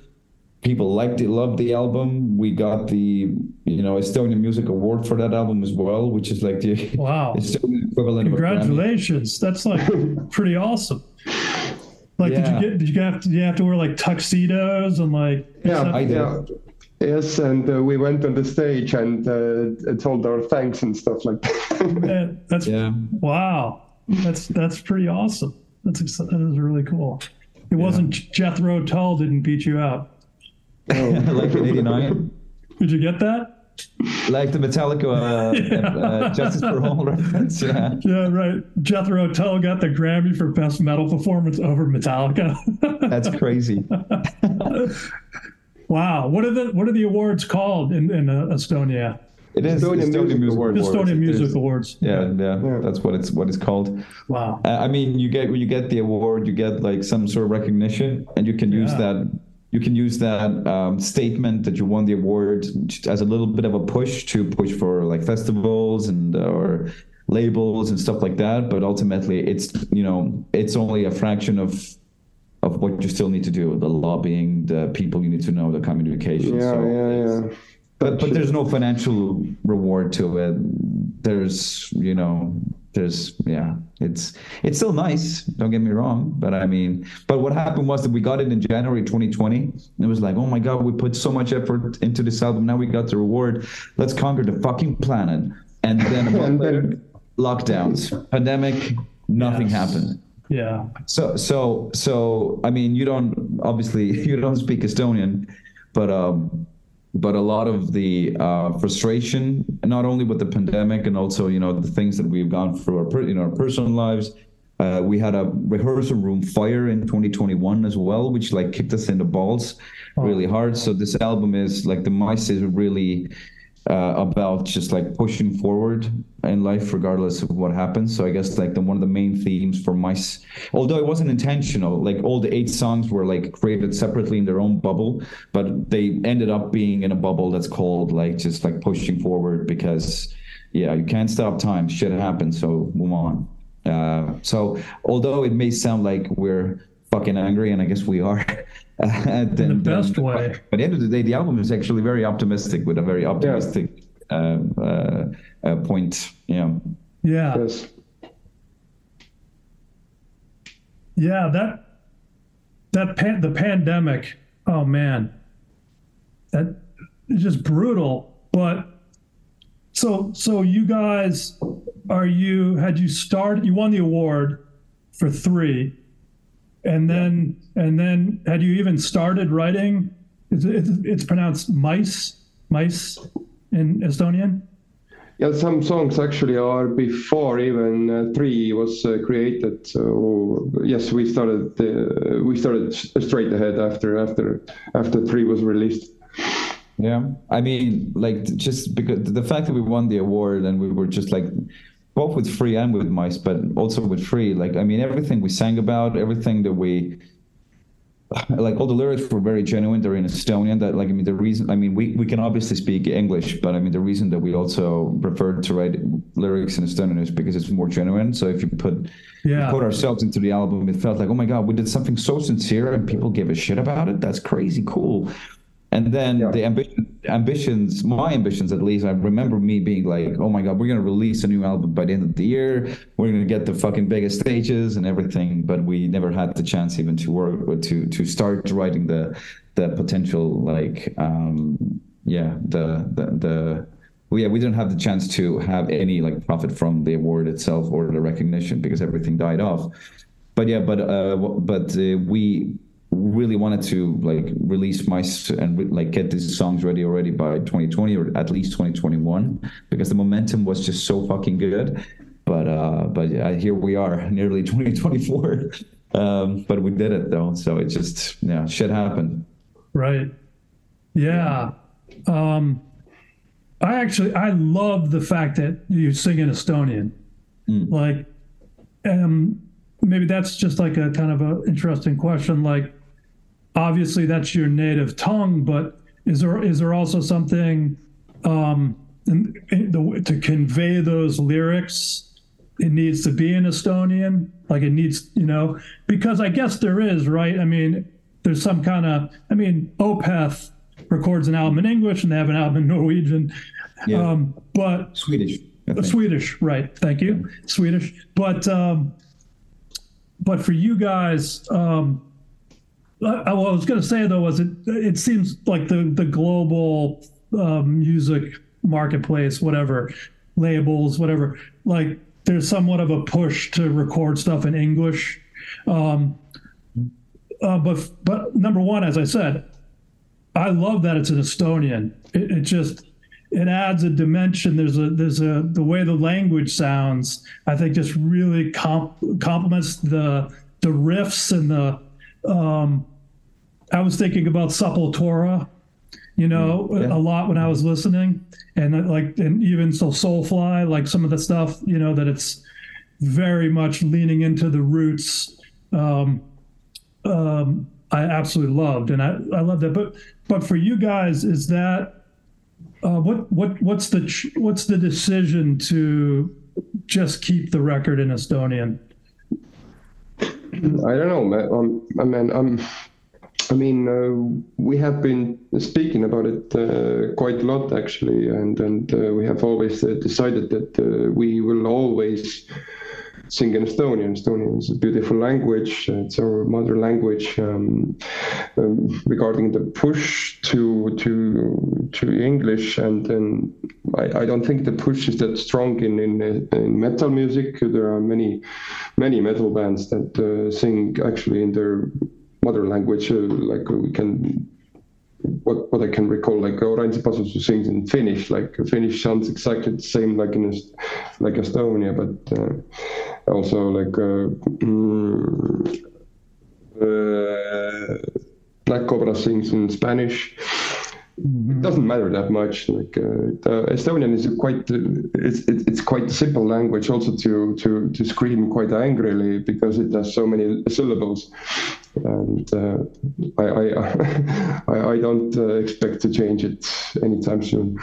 C: people liked it loved the album we got the you know Estonian Music Award for that album as well which is like the
A: wow Estonian equivalent congratulations that's like pretty awesome like yeah. did you get did you have to did you have to wear like tuxedos and like
B: yeah I did. Yeah. Yes, and uh, we went on the stage and uh, told our thanks and stuff like that.
A: that's yeah. wow. That's that's pretty awesome. That's that is really cool. It yeah. wasn't Jethro Tull didn't beat you out.
C: Oh. like in '89.
A: Did you get that?
C: Like the Metallica uh, yeah. uh, Justice for All reference, yeah.
A: Yeah, right. Jethro Tull got the Grammy for Best Metal Performance over Metallica.
C: That's crazy.
A: Wow. What are the what are the awards called in, in uh, Estonia?
C: It is Estonian, Estonian Music, Music
A: Awards. Estonian Music Awards.
C: Yeah, yeah, yeah, that's what it's what it's called.
A: Wow.
C: Uh, I mean, you get when you get the award, you get like some sort of recognition, and you can use yeah. that. You can use that um, statement that you won the award as a little bit of a push to push for like festivals and uh, or labels and stuff like that. But ultimately, it's you know it's only a fraction of of what you still need to do the lobbying the people you need to know the communication.
B: Yeah so yeah yeah.
C: but but there's no financial reward to it. There's you know there's yeah it's it's still nice don't get me wrong but i mean but what happened was that we got it in january 2020 it was like oh my god we put so much effort into this album. Now we got the reward. Let's conquer the fucking planet. And then a month later lockdowns pandemic nothing yes. happened.
A: Yeah.
C: So so so I mean you don't obviously you don't speak Estonian, but um, but a lot of the uh, frustration, not only with the pandemic and also you know the things that we've gone through our in our personal lives. Uh, we had a rehearsal room fire in 2021 as well, which like kicked us in the balls really hard. So this album is like the mice is really uh, about just like pushing forward in life regardless of what happens. So i guess like the one of the main themes for mice although it wasn't intentional like all the eight songs were like created separately in their own bubble but they ended up being in a bubble that's called like just like pushing forward because yeah you can't stop time. Shit happens so move on. Uh, so although it may sound like we're fucking angry and i guess we are
A: in the best way.
C: But at the end of the day, the album is actually very optimistic with a very optimistic yeah. uh, uh, uh, point. Yeah.
A: Yeah. Yes. Yeah. That that pan- the pandemic. Oh man, that is just brutal. But so so you guys are you had you started you won the award for three and then yeah. And then had you even started writing? It's, it's, it's pronounced mice, mice in Estonian.
B: Yeah, some songs actually are before even uh, three was uh, created. So yes, we started uh, we started straight ahead after after after three was released.
C: Yeah, I mean, like just because the fact that we won the award and we were just like both with free and with mice, but also with free. Like I mean, everything we sang about, everything that we like all the lyrics were very genuine. They're in Estonian. That like I mean the reason I mean we, we can obviously speak English, but I mean the reason that we also prefer to write lyrics in Estonian is because it's more genuine. So if you put yeah. put ourselves into the album, it felt like oh my god, we did something so sincere and people give a shit about it. That's crazy cool. And then yeah. the ambition, ambitions, my ambitions at least, I remember me being like, oh my God, we're going to release a new album by the end of the year. We're going to get the fucking biggest stages and everything. But we never had the chance even to work or to, to start writing the, the potential, like, um, yeah, the, the, the, well, yeah, we didn't have the chance to have any like profit from the award itself or the recognition because everything died off. But yeah, but uh, but uh, we really wanted to like release my and like get these songs ready already by 2020 or at least 2021 because the momentum was just so fucking good. But uh but yeah, here we are nearly 2024 um but we did it though so it just yeah shit happened.
A: Right. Yeah. Um i actually i love the fact that you sing in estonian. Mm. like um maybe that's just like a kind of a interesting question. Like obviously that's your native tongue, but is there is there also something um, in, in the, to convey those lyrics? It needs to be in Estonian, like it needs, you know, because I guess there is, right? I mean, there's some kind of, I mean, Opeth records an album in English and they have an album in Norwegian, yeah. um, but
C: Swedish,
A: Swedish, right? Thank you, yeah. Swedish. But um, but for you guys, um, I was going to say though was it it seems like the the global um, music marketplace, whatever labels, whatever, like there's somewhat of a push to record stuff in English. Um, uh, but but number one, as I said, I love that it's an Estonian. It, it, just it adds a dimension. There's a there's a the way the language sounds. I think just really comp- complements the the riffs and the um, I was thinking about Sepultura, you know, mm, yeah. a lot when I was listening, and uh, like, and even so, Soulfly, like some of the stuff, you know, that it's very much leaning into the roots. Um, um, I absolutely loved, and I I love that. But but for you guys, is that uh, what what what's the what's the decision to just keep the record in Estonian?
B: I don't know, man. Um, I mean, I'm I mean, uh, we have been speaking about it uh, quite a lot actually, and and uh, we have always uh, decided that uh, we will always sing in Estonian. Estonian is a beautiful language; it's our mother language. Um, um, regarding the push to to to English, and then I, I don't think the push is that strong in in, in metal music. There are many many metal bands that uh, sing actually in their mother language, uh, like we can what, what I can recall. Like Oranssi Pazuzu sings in Finnish, like Finnish sounds exactly the same like in like Estonia, but uh, also like uh, mm, uh, Black Cobra sings in Spanish. Mm-hmm. It doesn't matter that much. Like uh, Estonian is quite it's it's quite a simple language also to to to scream quite angrily because it has so many syllables, and uh, I I I, I don't uh, expect to change it anytime soon.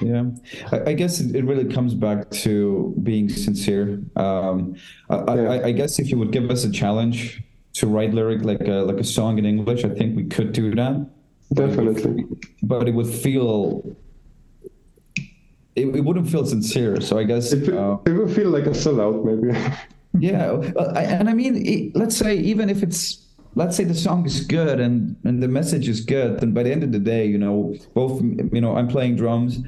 C: Yeah, I, I, guess it really comes back to being sincere. Um, I, yeah. I, I guess if you would give us a challenge to write lyric like a like a song in English, I think we could do that.
B: Definitely.
C: But it would feel it, it wouldn't feel sincere. So I guess
B: it, uh, it would feel like a sellout, maybe.
C: yeah, and I mean, it, let's say even if it's let's say the song is good and and the message is good, then by the end of the day, you know, both you know, I'm playing drums.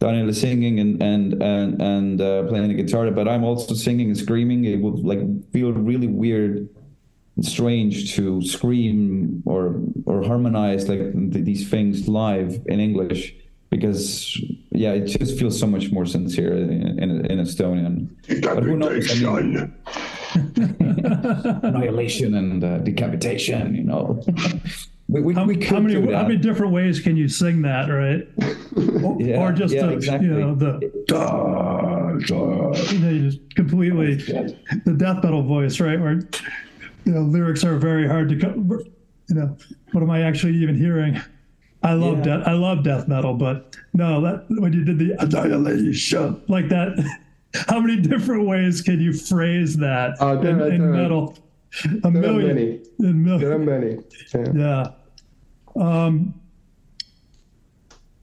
C: Taniel is singing and and and and uh, playing the guitar, but I'm also singing and screaming. It would like feel really weird strange to scream or or harmonize like th- these things live in English because yeah, it just feels so much more sincere in, in, in Estonian. But who knows? I mean, annihilation and uh, decapitation, you know.
A: We, we, how, we how, many how many different ways can you sing that, right? Or, yeah, or just
C: yeah,
A: the,
C: exactly.
A: you know the da, da, you know, you just completely the death metal voice, right? Where you know, lyrics are very hard to, you know, what am I actually even hearing? I love yeah. death. I love death metal, but no, that when you did the annihilation like that, how many different ways can you phrase that uh, in, in metal?
B: A there million. Are many. Mil- there are many.
A: Yeah. yeah. Um,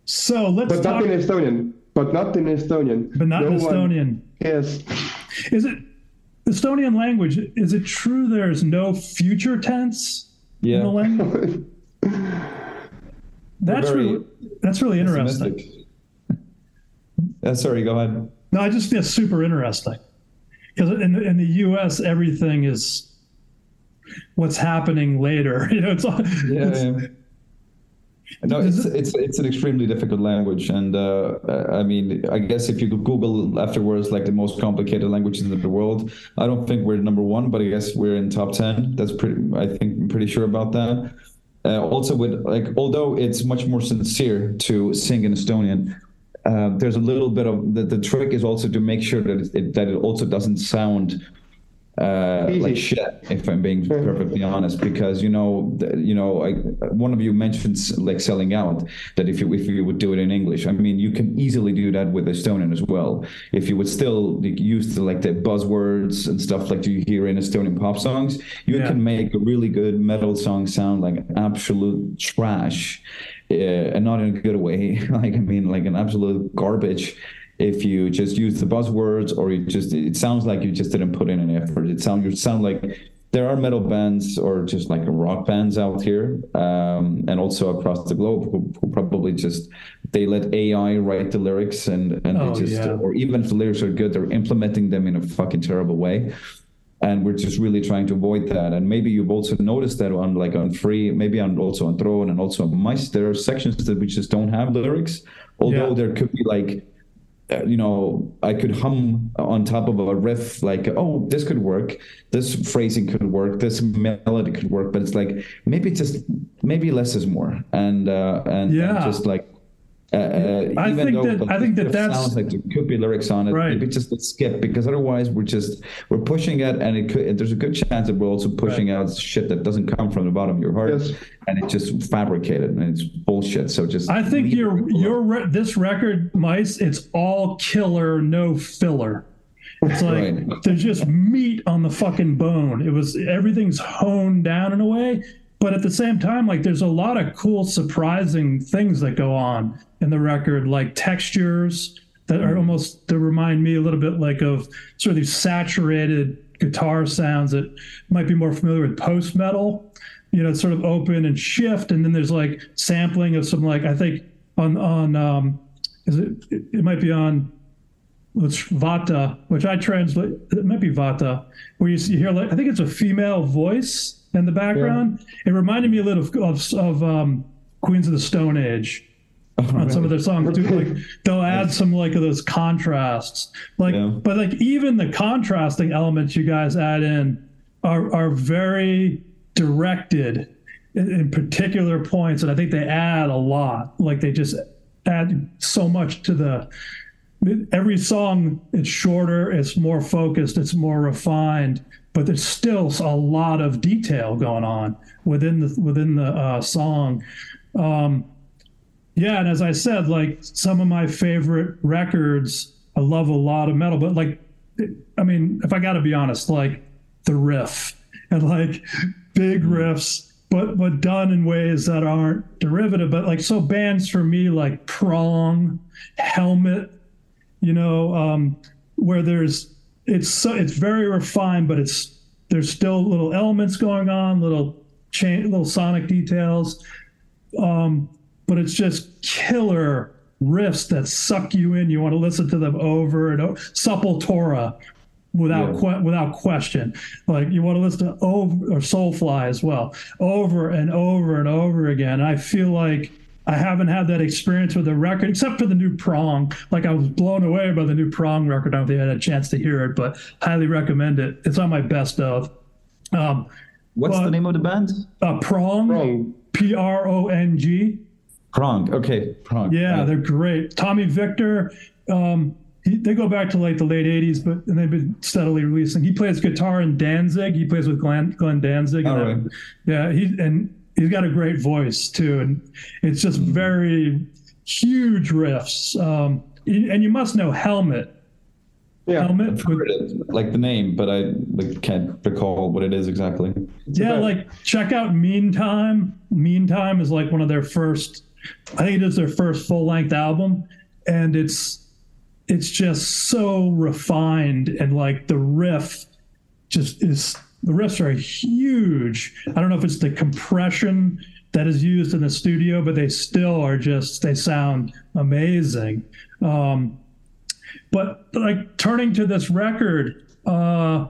A: so let's.
B: But talk... not in Estonian. But not in Estonian.
A: But not no in Estonian. One...
B: Yes.
A: Is it? Estonian language, is it true there's no future tense yeah. in the language? that's really that's really interesting.
C: Uh, sorry, go ahead.
A: No, I just feel super interesting because in the, in the U.S. everything is what's happening later. You know, it's all, yeah, it's,
C: yeah. No, it's it's it's an extremely difficult language, and uh, I mean, I guess if you Google afterwards, like the most complicated languages in the world, I don't think we're number one, but I guess we're in top ten. That's pretty. I think I'm pretty sure about that. Uh, also, with like, although it's much more sincere to sing in Estonian, uh, there's a little bit of the, the trick is also to make sure that it, that it also doesn't sound uh, like shit, if I'm being perfectly honest, because you know, you know, I, one of you mentioned like selling out. That if you if you would do it in English, I mean, you can easily do that with Estonian as well. If you would still use the, like the buzzwords and stuff like you hear in Estonian pop songs, you yeah. can make a really good metal song sound like absolute trash, uh, and not in a good way. like I mean, like an absolute garbage if you just use the buzzwords or you just it sounds like you just didn't put in an effort it sound you sound like there are metal bands or just like rock bands out here um, and also across the globe who, who, probably just they let ai write the lyrics and and oh, they just yeah. or even if the lyrics are good they're implementing them in a fucking terrible way and we're just really trying to avoid that and maybe you've also noticed that on like on free maybe on also on throne and also on mice there are sections that we just don't have lyrics although yeah. there could be like you know, I could hum on top of a riff like, oh, this could work, this phrasing could work, this melody could work, but it's like maybe just maybe less is more, and uh, and, yeah. and just like uh, uh,
A: I think that I think that that
C: sounds like there could be lyrics on it. Right. Maybe just a skip because otherwise we're just we're pushing it, and it could. There's a good chance that we're also pushing right. out shit that doesn't come from the bottom of your heart, yes. and it's just fabricated and it's bullshit. So just
A: I think your your re- this record, mice, it's all killer, no filler. It's like right. there's just meat on the fucking bone. It was everything's honed down in a way, but at the same time, like there's a lot of cool, surprising things that go on in the record, like textures that are almost to remind me a little bit like of sort of these saturated guitar sounds that might be more familiar with post metal. You know, sort of open and shift, and then there's like sampling of some like I think on on um, is it it might be on which Vaata, which I translate it might be Vaata, where you, see, hear like I think it's a female voice in the background. Yeah. It reminded me a little of of, of um, Queens of the Stone Age on some of their songs too. Like they'll add some like of those contrasts. Like,
C: Yeah.
A: but like even the contrasting elements you guys add in are are very directed in, in particular points, and I think they add a lot. Like they just add so much to the every song it's shorter it's more focused it's more refined but there's still a lot of detail going on within the within the uh, song. Um, yeah and as i said like some of my favorite records i love a lot of metal but like i mean if i gotta be honest like the riff and like big riffs but but done in ways that aren't derivative but like so bands for me like prong helmet you know, um, where there's it's so it's very refined, but it's there's still little elements going on, little chain, little sonic details, um, but it's just killer riffs that suck you in. You want to listen to them over and over. Sepultura, without
C: Yeah.
A: que- without question. Like you want to listen to over or Soulfly as well, over and over and over again. I feel like I haven't had that experience with the record, except for the new Prong. Like I was blown away by the new Prong record. I don't think I had a chance to hear it, but highly recommend it. It's on my best of. Um,
C: What's
A: But-
C: the name of the band?
A: uh, Prong,
B: Wrong.
A: P R O N G.
C: Prong. Okay, Prong.
A: Yeah, they're great. Tommy Victor, um, he, they go back to like the late '80s, but and they've been steadily releasing. He plays guitar in Danzig. He plays with Glenn Glenn Danzig.
C: All
A: And,
C: right.
A: Yeah, he and he's got a great voice too, and it's just very huge riffs. Um, and you must know Helmet.
B: Yeah.
A: Helmet. With-
C: it, like the name, but I like, can't recall what it is exactly.
A: yeah,
B: bad-
A: like check out Meantime. Meantime is like one of their first. I think it is their first full length album, and it's it's just so refined and like the riff just is the riffs are huge. I don't know if it's the compression that is used in the studio, but they still are just they sound amazing. Um, but like turning to this record, uh,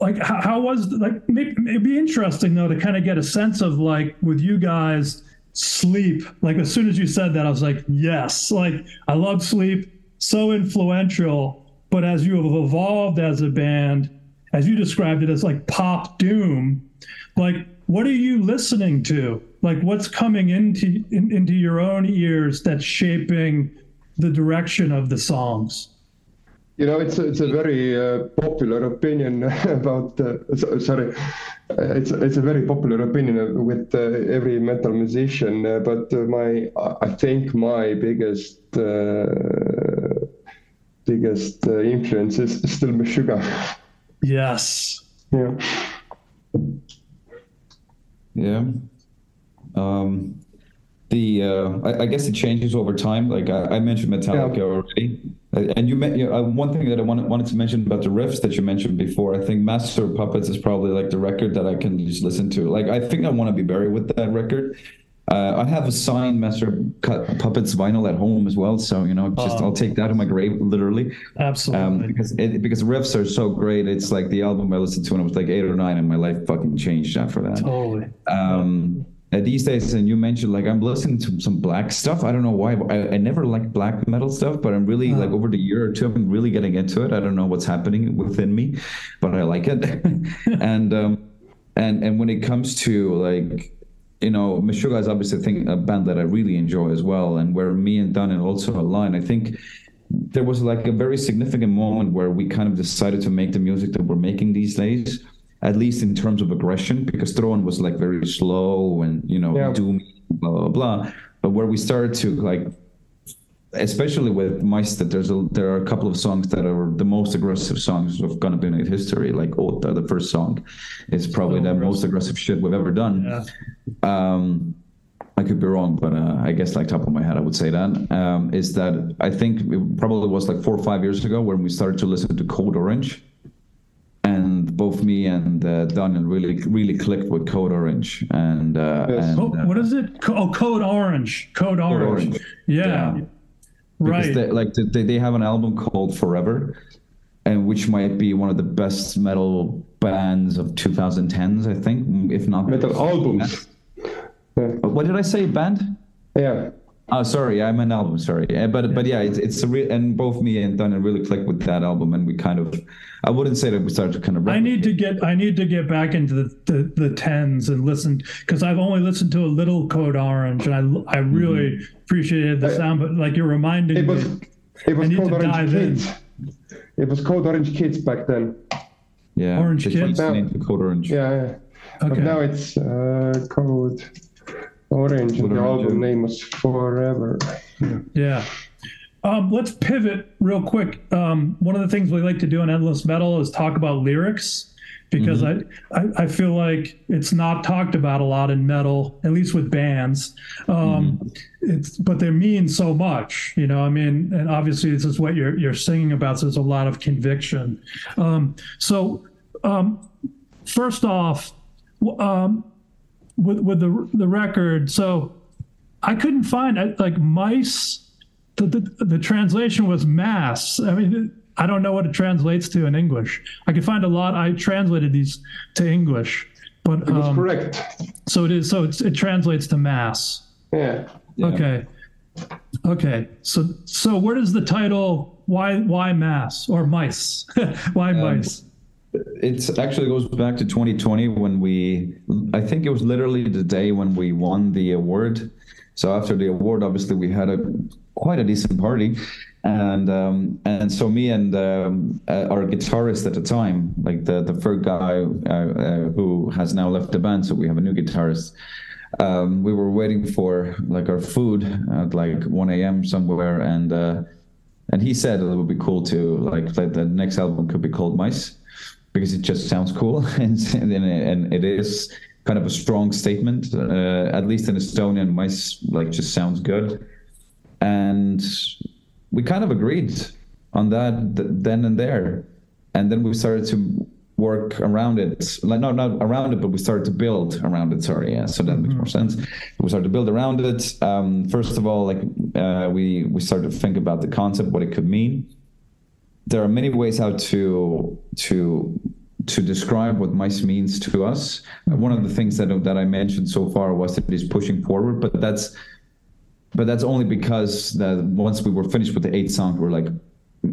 A: like how, how was like it'd be interesting though to kind of get a sense of like with you guys sleep like as soon as you said that i was like yes like i love sleep so influential but as you have evolved as a band as you described it as like pop doom like what are you listening to like what's coming into in, into your own ears that's shaping the direction of the songs
B: You know, it's a, it's a very uh, popular opinion about. Uh, so, sorry, Uh, it's it's a very popular opinion uh, with uh, every metal musician. Uh, but my, I think my biggest biggest influence is still Meshuggah.
A: yes
B: yeah.
C: Yeah. Um, the uh, I, I guess it changes over time. Like I, I mentioned Metallica
B: Yeah.
C: already, and you met you know, uh, one thing that I wanted, wanted to mention about the riffs that you mentioned before. I think Master of Puppets is probably like the record that I can just listen to. Like I think I want to be buried with that record. Uh, I have a signed Master Cut- Puppets vinyl at home as well, so you know, just
A: Oh.
C: I'll take that to my grave, literally.
A: absolutely
C: Um, because it, because riffs are so great. It's like the album I listened to when I was like eight or nine, and my life fucking changed after that.
A: totally
C: Um, these days, and you mentioned like I'm listening to some black stuff. I don't know why. but I, I never liked black metal stuff, but I'm really like over the year or two, I'm really getting into it. I don't know what's happening within me, but I like it. and um, and and when it comes to like you know, Meshuggah is obviously a, thing, a band that I really enjoy as well, and where me and Taniel also align. I think there was like a very significant moment where we kind of decided to make the music that we're making these days, at least in terms of aggression, because Throne was like very slow and you know
B: Yeah.
C: doom, blah blah blah. But where we started to like, especially with Maestet, there's a there are a couple of songs that are the most aggressive songs of Kannabinõid history. Like Ootah, the first song, is probably
A: So
C: the
A: aggressive.
C: most aggressive shit we've ever done.
A: yeah
C: Um, I could be wrong, but uh, I guess like top of my head, I would say that um, is that I think it probably was like four or five years ago when we started to listen to Code Orange, and both me and uh, Taniel really really clicked with Code Orange, and, uh,
B: Yes.
C: and
A: Oh, what is it? Oh, Code Orange. Code Orange.
C: Orange.
A: Yeah.
C: Yeah. Because
A: Right.
C: they, like they, they have an album called Forever, and which might be one of the best metal bands of 2010s, I think, if not
B: Metal albums.
C: What did I say? Band?
B: Yeah.
C: Oh, sorry, I'm an album. Sorry, but but yeah, it's it's a real and both me and Taniel really clicked with that album, and we kind of, I wouldn't say that we started to kind of.
A: I need to get I need to get back into the the, the tens and listen because I've only listened to a little Code Orange and I I really
C: Mm-hmm.
A: Appreciated the sound, but like you're reminding
B: It was
A: me.
B: it was
A: need
B: called
A: to
B: Orange
A: dive in.
B: Kids. It was called Orange Kids back then.
C: yeah,
A: Orange
C: they
A: Kids.
C: changed the name to Code Orange.
B: Yeah, yeah. But
A: Okay.
B: now it's uh, called Orange, and the
C: Orange,
B: album name was Forever.
A: Yeah. Um, let's pivot real quick. Um, one of the things we like to do in Endless Metal is talk about lyrics because I, I, I feel like it's not talked about a lot in metal, at least with bands. Um, It's but they mean so much, you know. I mean, and obviously this is what you're you're singing about. So there's a lot of conviction. Um, so um, first off, um, with with the the record, so I couldn't find like mice. The, the the translation was mass. I mean, I don't know what it translates to in English. I could find a lot. I translated these to English, but
B: It was
A: um,
B: correct.
A: so it is. So it's, it translates to mass.
B: Yeah.
C: Yeah.
A: Okay. Okay. So so where does the title why why mass or mice? why mice?
C: It's actually goes back to 2020 when we, I think it was literally the day when we won the award. So after the award, obviously we had a quite a decent party, and um, and so me and um, uh, our guitarist at the time, like the the third guy uh, uh, who has now left the band, so we have a new guitarist. Um, we were waiting for like our food at like 1 a.m. somewhere, and uh, and he said it would be cool to like that the next album could be called Mice because it just sounds cool and and, and it is kind of a strong statement. Uh, at least in Estonian, Mice like just sounds good, and we kind of agreed on that th- then and there, and then we started to work around it. Like no not around it but we started to build around it. Sorry yeah so that makes more sense. We started to build around it. Um, first of all like uh, we we started to think about the concept what it could mean. There are many ways how to to to describe what mice means to us. One of the things that that I mentioned so far was that it is pushing forward, but that's but that's only because that once we were finished with the eight songs, we're like,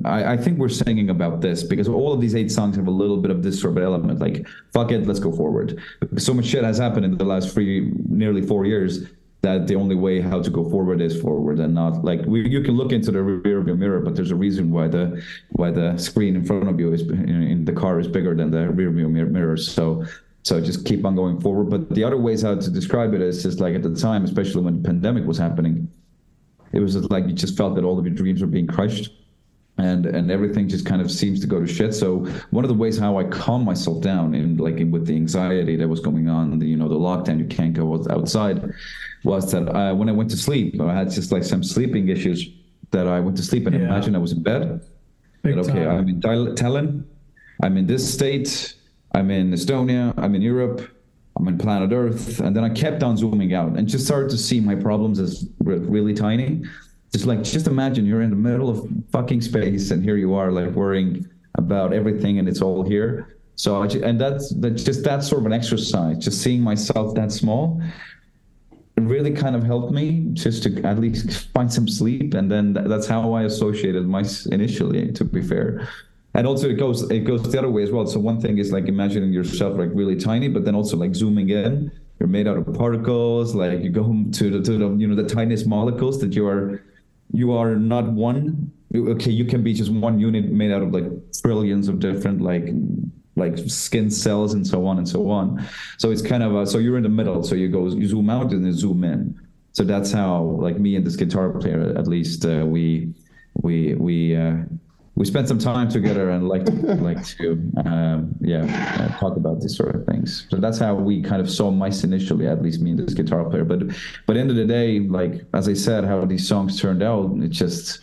C: I, I think we're singing about this because all of these eight songs have a little bit of this sort of element, like fuck it, let's go forward. So much shit has happened in the last three, nearly four years that the only way how to go forward is forward and not like we, you can look into the rear view mirror but there's a reason why the why the screen in front of you is in the car is bigger than the rear view mir- mirror so so just keep on going forward. But the other ways how to describe it is just like at the time especially when the pandemic was happening it was just like you just felt that all of your dreams were being crushed and and everything just kind of seems to go to shit. So one of the ways how i calm myself down in like in, with the anxiety that was going on the you know the lockdown you can't go outside was that uh, when i went to sleep i had just like some sleeping issues that i went to sleep and
A: Yeah.
C: imagine i was in bed. That, okay i'm in Tallinn i'm in this state i'm in estonia i'm in europe i'm in planet earth and then i kept on zooming out and just started to see my problems as really tiny. Just like just imagine you're in the middle of fucking space and here you are like worrying about everything and it's all here. So I and that's that just that sort of an exercise just seeing myself that small really kind of helped me just to at least find some sleep. And then th- that's how i associated my initially to be fair and also it goes it goes the other way as well. So one thing is like imagining yourself like really tiny but then also like zooming in. You're made out of particles like you go to the to the you know the tiniest molecules that you are you are not one. Okay you can be just one unit made out of like trillions of different like like skin cells and so on and so on. So it's kind of a, so you're in the middle. So you go you zoom out and then zoom in. So that's how like me and this guitar player at least uh, we we we uh, we spent some time together and like to like to um, yeah uh, talk about these sort of things so that's how we kind of saw mice initially at least me and this guitar player but but end of the day like as i said how these songs turned out it just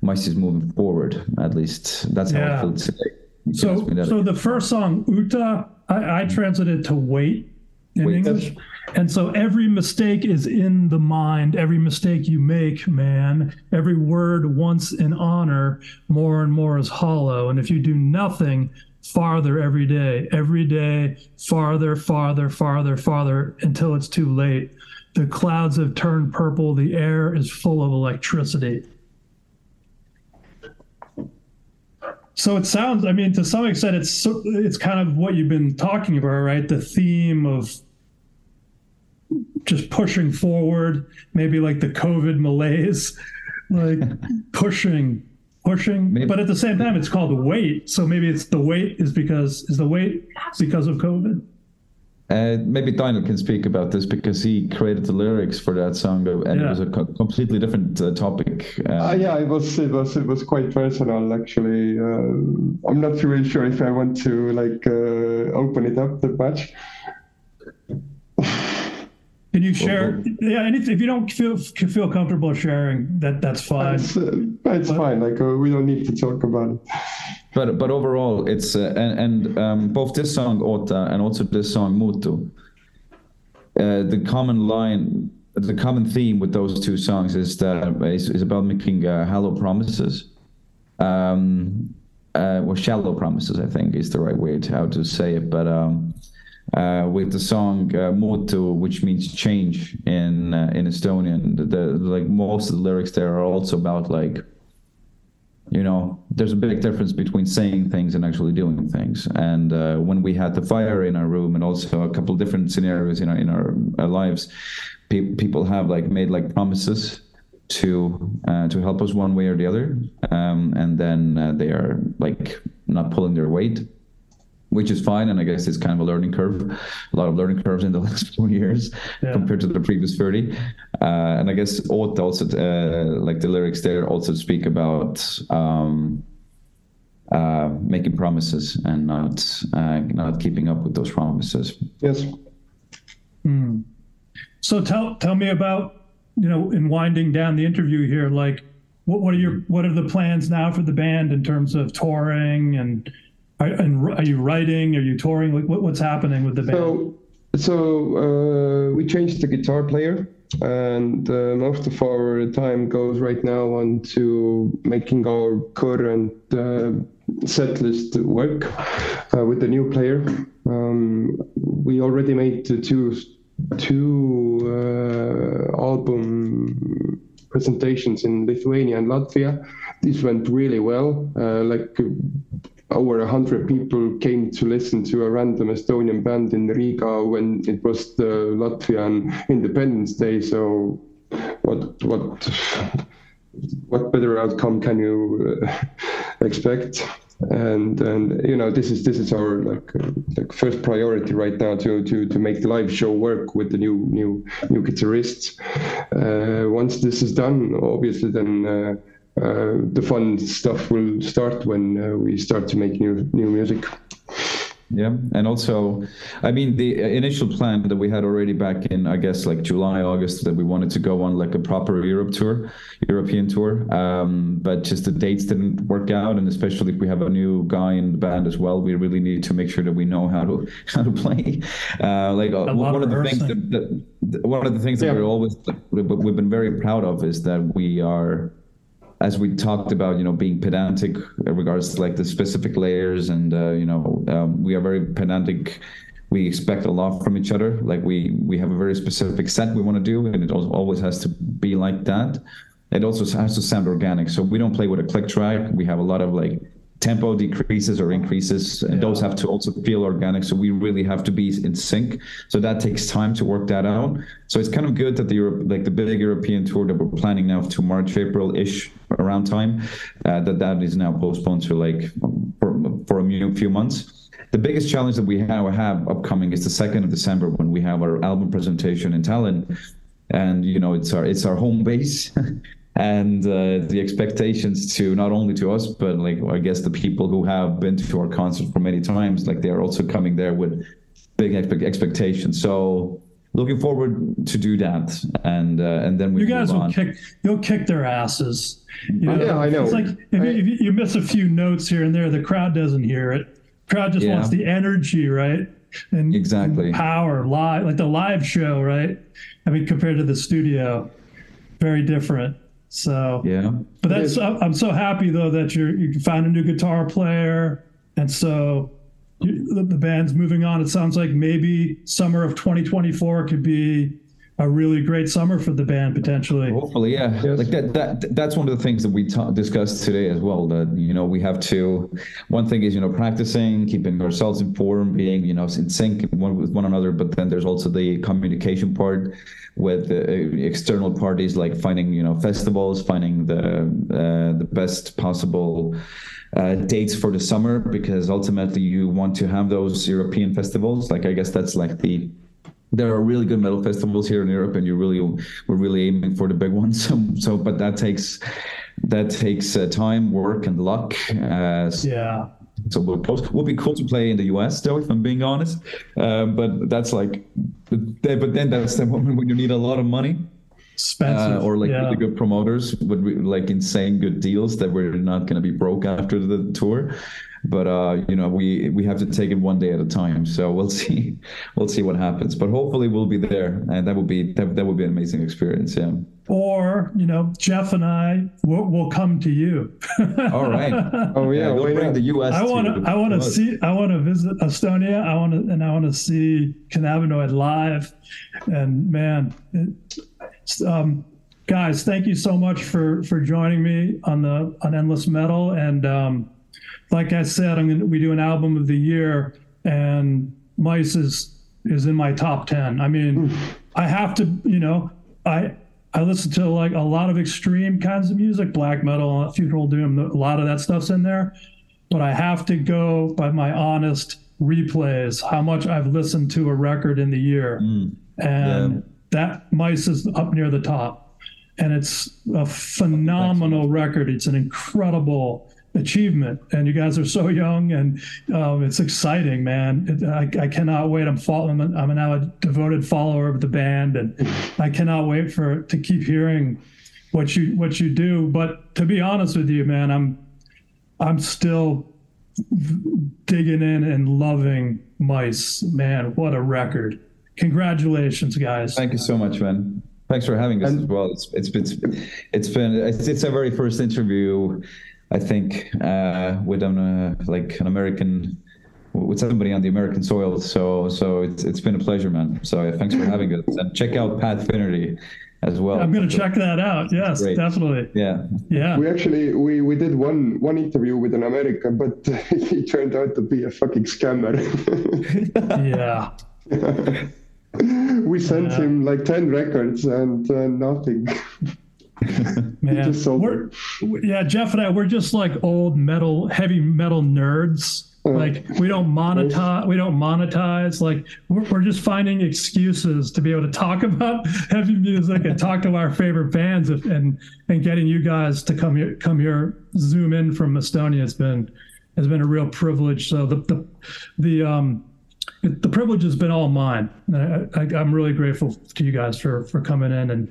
C: mice is moving forward at least that's how
A: Yeah.
C: i feel today You
A: So, so the first song, Ootah, I, I translated to wait in
C: Wait.
A: English. And so every mistake is in the mind. Every mistake you make, man, every word once in honor, more and more is hollow. And if you do nothing, farther every day, every day, farther, farther, farther, farther, until it's too late. the clouds have turned purple. The air is full of electricity. So it sounds, I mean, to some extent, it's so, it's kind of what you've been talking about, right? The theme of just pushing forward, maybe like the COVID malaise, like pushing, pushing.
C: Maybe.
A: But at the same time, it's called the wait. So maybe it's the wait is because is the wait because of COVID.
C: Uh, maybe Taniel can speak about this because he created the lyrics for that song, and
A: Yeah.
C: it was a co- completely different uh, topic. Uh,
B: Uh, yeah, it was it was it was quite personal actually. Uh, I'm not really sure if I want to like uh, open it up that much.
A: Can you share? Yeah, anything if you don't feel feel comfortable sharing, that that's fine.
B: It's, uh, it's fine. Like uh, we don't need to talk about it.
C: But but overall, it's uh, and, and um, both this song Ootah and also this song Mutu. Uh, the common line, the common theme with those two songs is that is, is about making uh, hollow promises, um, uh, or shallow promises. I think is the right way to how to say it. But um, uh, with the song uh, Mutu, which means change in uh, in Estonian, the, the like most of the lyrics there are also about like you know there's a big difference between saying things and actually doing things. And uh, when we had the fire in our room and also a couple different scenarios in our in our, our lives pe- people have like made like promises to uh, to help us one way or the other. Um, and then uh, they are like not pulling their weight which is fine and i guess it's kind of a learning curve a lot of learning curves in the last four years
A: Yeah.
C: compared to the previous 30 uh, and i guess Ootah also uh, like the lyrics there also speak about um, uh, making promises and not uh, not keeping up with those promises
B: Yes.
A: So tell tell me about you know in winding down the interview here, like what what are your what are the plans now for the band in terms of touring and are, and are you writing? Are you touring? What, what's happening with the band?
B: So, so uh, we changed the guitar player, and uh, most of our time goes right now on to making our current uh, set list work uh, with the new player. Um, we already made two two uh, album presentations in Lithuania and Latvia. This went really well. Uh, like over a hundred people came to listen to a random Estonian band in Riga when it was the Latvian Independence Day. So, what what what better outcome can you uh, expect? And and you know this is this is our like uh, like first priority right now to to to make the live show work with the new new new guitarists. Uh, once this is done, obviously then. Uh, uh, the fun stuff will start when uh, we start to make new new music.
C: Yeah, and also, I mean, the initial plan that we had already back in, I guess, like July, August, that we wanted to go on like a proper Europe tour, European tour. Um, but just the dates didn't work out, and especially if we have a new guy in the band as well, we really need to make sure that we know how to how to play. Uh, like uh, one
A: of
C: of the things
A: rehearsing.
C: that, that one of the things that we're always we've been very proud of is that we are as we talked about, you know, being pedantic in regards to like the specific layers, and uh, you know, um, we are very pedantic. We expect a lot from each other. Like we we have a very specific set we want to do, and it al- always has to be like that. It also has to sound organic. So we don't play with a click track. We have a lot of like tempo decreases or increases, and those have to also feel organic. So we really have to be in sync. So that takes time to work that out. So it's kind of good that the Europe, like the big European tour that we're planning now to March, April ish around time, uh, that that is now postponed to like for, for a few months. The biggest challenge that we have, have upcoming is the second of December when we have our album presentation in Tallinn, and you know it's our it's our home base. and uh, the expectations to not only to us but like i guess the people who have been to our concert for many times like they're also coming there with big expe- expectations so looking forward to do that and uh, and then we
A: you guys will
C: on.
A: kick you'll kick their asses. You
B: Yeah, I know.
A: It's like if, you, if you- you miss a few notes here and there, the crowd doesn't hear it. Crowd just
C: Yeah.
A: wants the energy, right? And
C: Exactly.
A: and power live, like the live show, right? I mean, compared to the studio, very different. So
C: yeah.
A: But that's I'm I'm so happy though that you're you found a new guitar player, and so you, the, the band's moving on. It sounds like maybe summer of 2024 could be a really great summer for the band potentially.
C: Hopefully, yeah.
B: Yes.
C: Like that, that. That's one of the things that we ta- discussed today as well. That you know we have to. One thing is you know practicing, keeping ourselves informed, being you know in sync one with one another. But then there's also the communication part with the external parties, like finding you know festivals, finding the uh, the best possible. Uh, dates for the summer because ultimately you want to have those European festivals. Like I guess that's like the there are really good metal festivals here in Europe, and you really we're really aiming for the big ones. So, so but that takes that takes uh, time, work, and luck. Uh,
A: Yeah.
C: so we'll post. Would be cool to play in the US, though, if I'm being honest. Uh, but that's like, but then, but then that's the moment when you need a lot of money,
A: Expensive.
C: uh, or like
A: yeah.
C: really good promoters with like insane good deals that we're not going to be broke after the tour. But uh, you know, we we have to take it one day at a time. So we'll see, we'll see what happens. But hopefully, we'll be there, and that would be that, that would be an amazing experience. Yeah.
A: or you know, Jeff and I will will come to you.
C: All right.
B: Oh yeah,
C: we'll bring
B: not?
C: the US.
A: I want to. I want to see. I want to visit Estonia. I want to, and I want to see Kannabinõid live. And man, it, um, guys, thank you so much for for joining me on the on Endless Metal. And um, like I said, I'm gonna we do an album of the year, and Mice is is in my top ten. I mean, hmm. I have to. You know, I. I listen to like a lot of extreme kinds of music, black metal, funeral doom. A lot of that stuff's in there but I have to go by my honest replays, how much I've listened to a record in the year. Hmm. And that Mice is up near the top. And it's a phenomenal record. It's an incredible achievement. And you guys are so young and um, it's exciting, man. It, I, I cannot wait. I'm, follow, I'm, I'm now a devoted follower of the band and I cannot wait for to keep hearing what you what you do. But to be honest with you, man, I'm I'm still digging in and loving Mice. Man, what a record. Congratulations, guys.
C: Thank you so much, man. Thanks for having us
B: And-
C: as well. It's it's been it's been it's, it's our very first interview, I think, uh, with an uh, like an American with somebody on the American soil. So so it's it's been a pleasure, man. So yeah, thanks for having us. And check out Pat Finnerty as well.
A: I'm going to check that out. Yes,
C: Great.
A: definitely.
C: Yeah.
A: Yeah.
B: We actually we, we did one one interview with an American, but he turned out to be a fucking scammer.
A: Yeah.
B: we sent
A: Yeah.
B: him like ten records and uh, nothing.
A: Man.
B: just sold
A: We're, yeah, Jeff and I, we're just like old metal, heavy metal nerds. Like we don't monetize, we don't monetize. Like we're, we're just finding excuses to be able to talk about heavy music and talk to our favorite bands and and, and getting you guys to come here, come here, zoom in from Estonia has been has been a real privilege. So the the the um the privilege has been all mine. I, I, I'm really grateful to you guys for for coming in and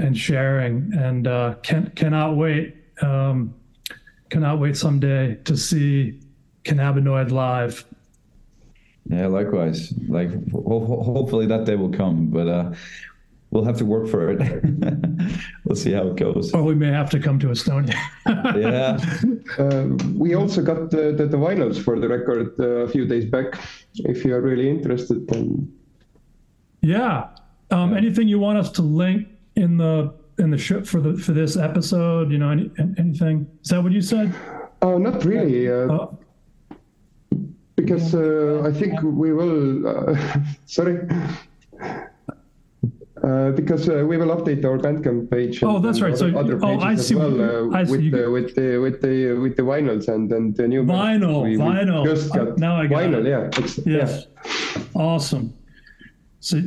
A: and sharing, and uh, can cannot wait um, cannot wait someday to see Kannabinõid live.
C: Yeah, likewise. Like ho- ho- hopefully that day will come, but uh, we'll have to work for it. we'll see how it goes.
A: Or we may have to come to Estonia.
C: Yeah.
B: Uh, we also got the, the, the vinyls for the record uh, a few days back. If you are really interested, then
A: yeah. Um, Anything you want us to link in the in the ship for the for this episode? You know, any, anything? Is that what you said?
B: oh, not really. Uh,
A: Uh,
B: because uh, I think we will. Uh, sorry. Uh, because uh, we will update our Bandcamp page.
A: Oh, that's right. So-
B: other, other
A: oh, I see
B: well, uh,
A: I see
B: with the with the with the with the vinyls and and the new.
A: Vinyl,
B: We- we
A: vinyl.
B: Just
A: Uh,
B: got
A: now I got
B: vinyl.
A: it.
B: Yeah. It's,
A: Yes. Awesome. So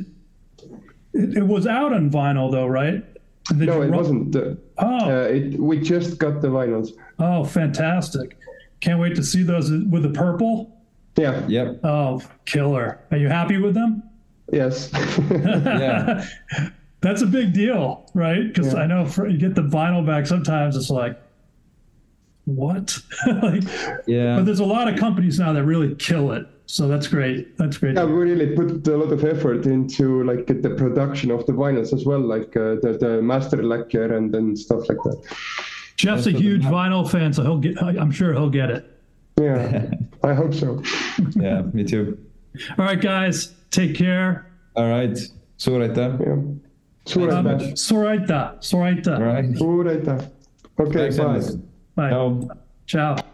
A: it, it was out on vinyl though, right? Did
B: No,
A: you
B: it
A: ru-
B: wasn't. Uh,
A: Oh,
B: uh, it, we just got the vinyls.
A: oh, fantastic! Can't wait to see those with the purple.
B: Yeah.
C: Yep.
A: Oh, killer! Are you happy with them?
B: Yes.
C: Yeah.
A: That's a big deal, right? Because
B: Yeah.
A: I know for, you get the vinyl back. Sometimes it's like, what? like,
C: Yeah.
A: but there's a lot of companies now that really kill it. So that's great. That's great.
B: Yeah, we really put a lot of effort into like the production of the vinyls as well, like uh, the, the master lacquer and then stuff like that.
A: Jeff's a huge vinyl fan, so he'll get. I'm sure he'll get it.
B: Yeah, I hope so.
C: Yeah. Me too.
A: All right, guys, take care.
C: All right. suur aitäh.
B: jah. suur
A: Um,
B: aitäh.
A: suur aitäh, suur aitäh.
C: All right.
B: suur aitäh. okei,
C: Thanks,
B: bye.
A: Bye.
C: Ciao.
A: Ciao.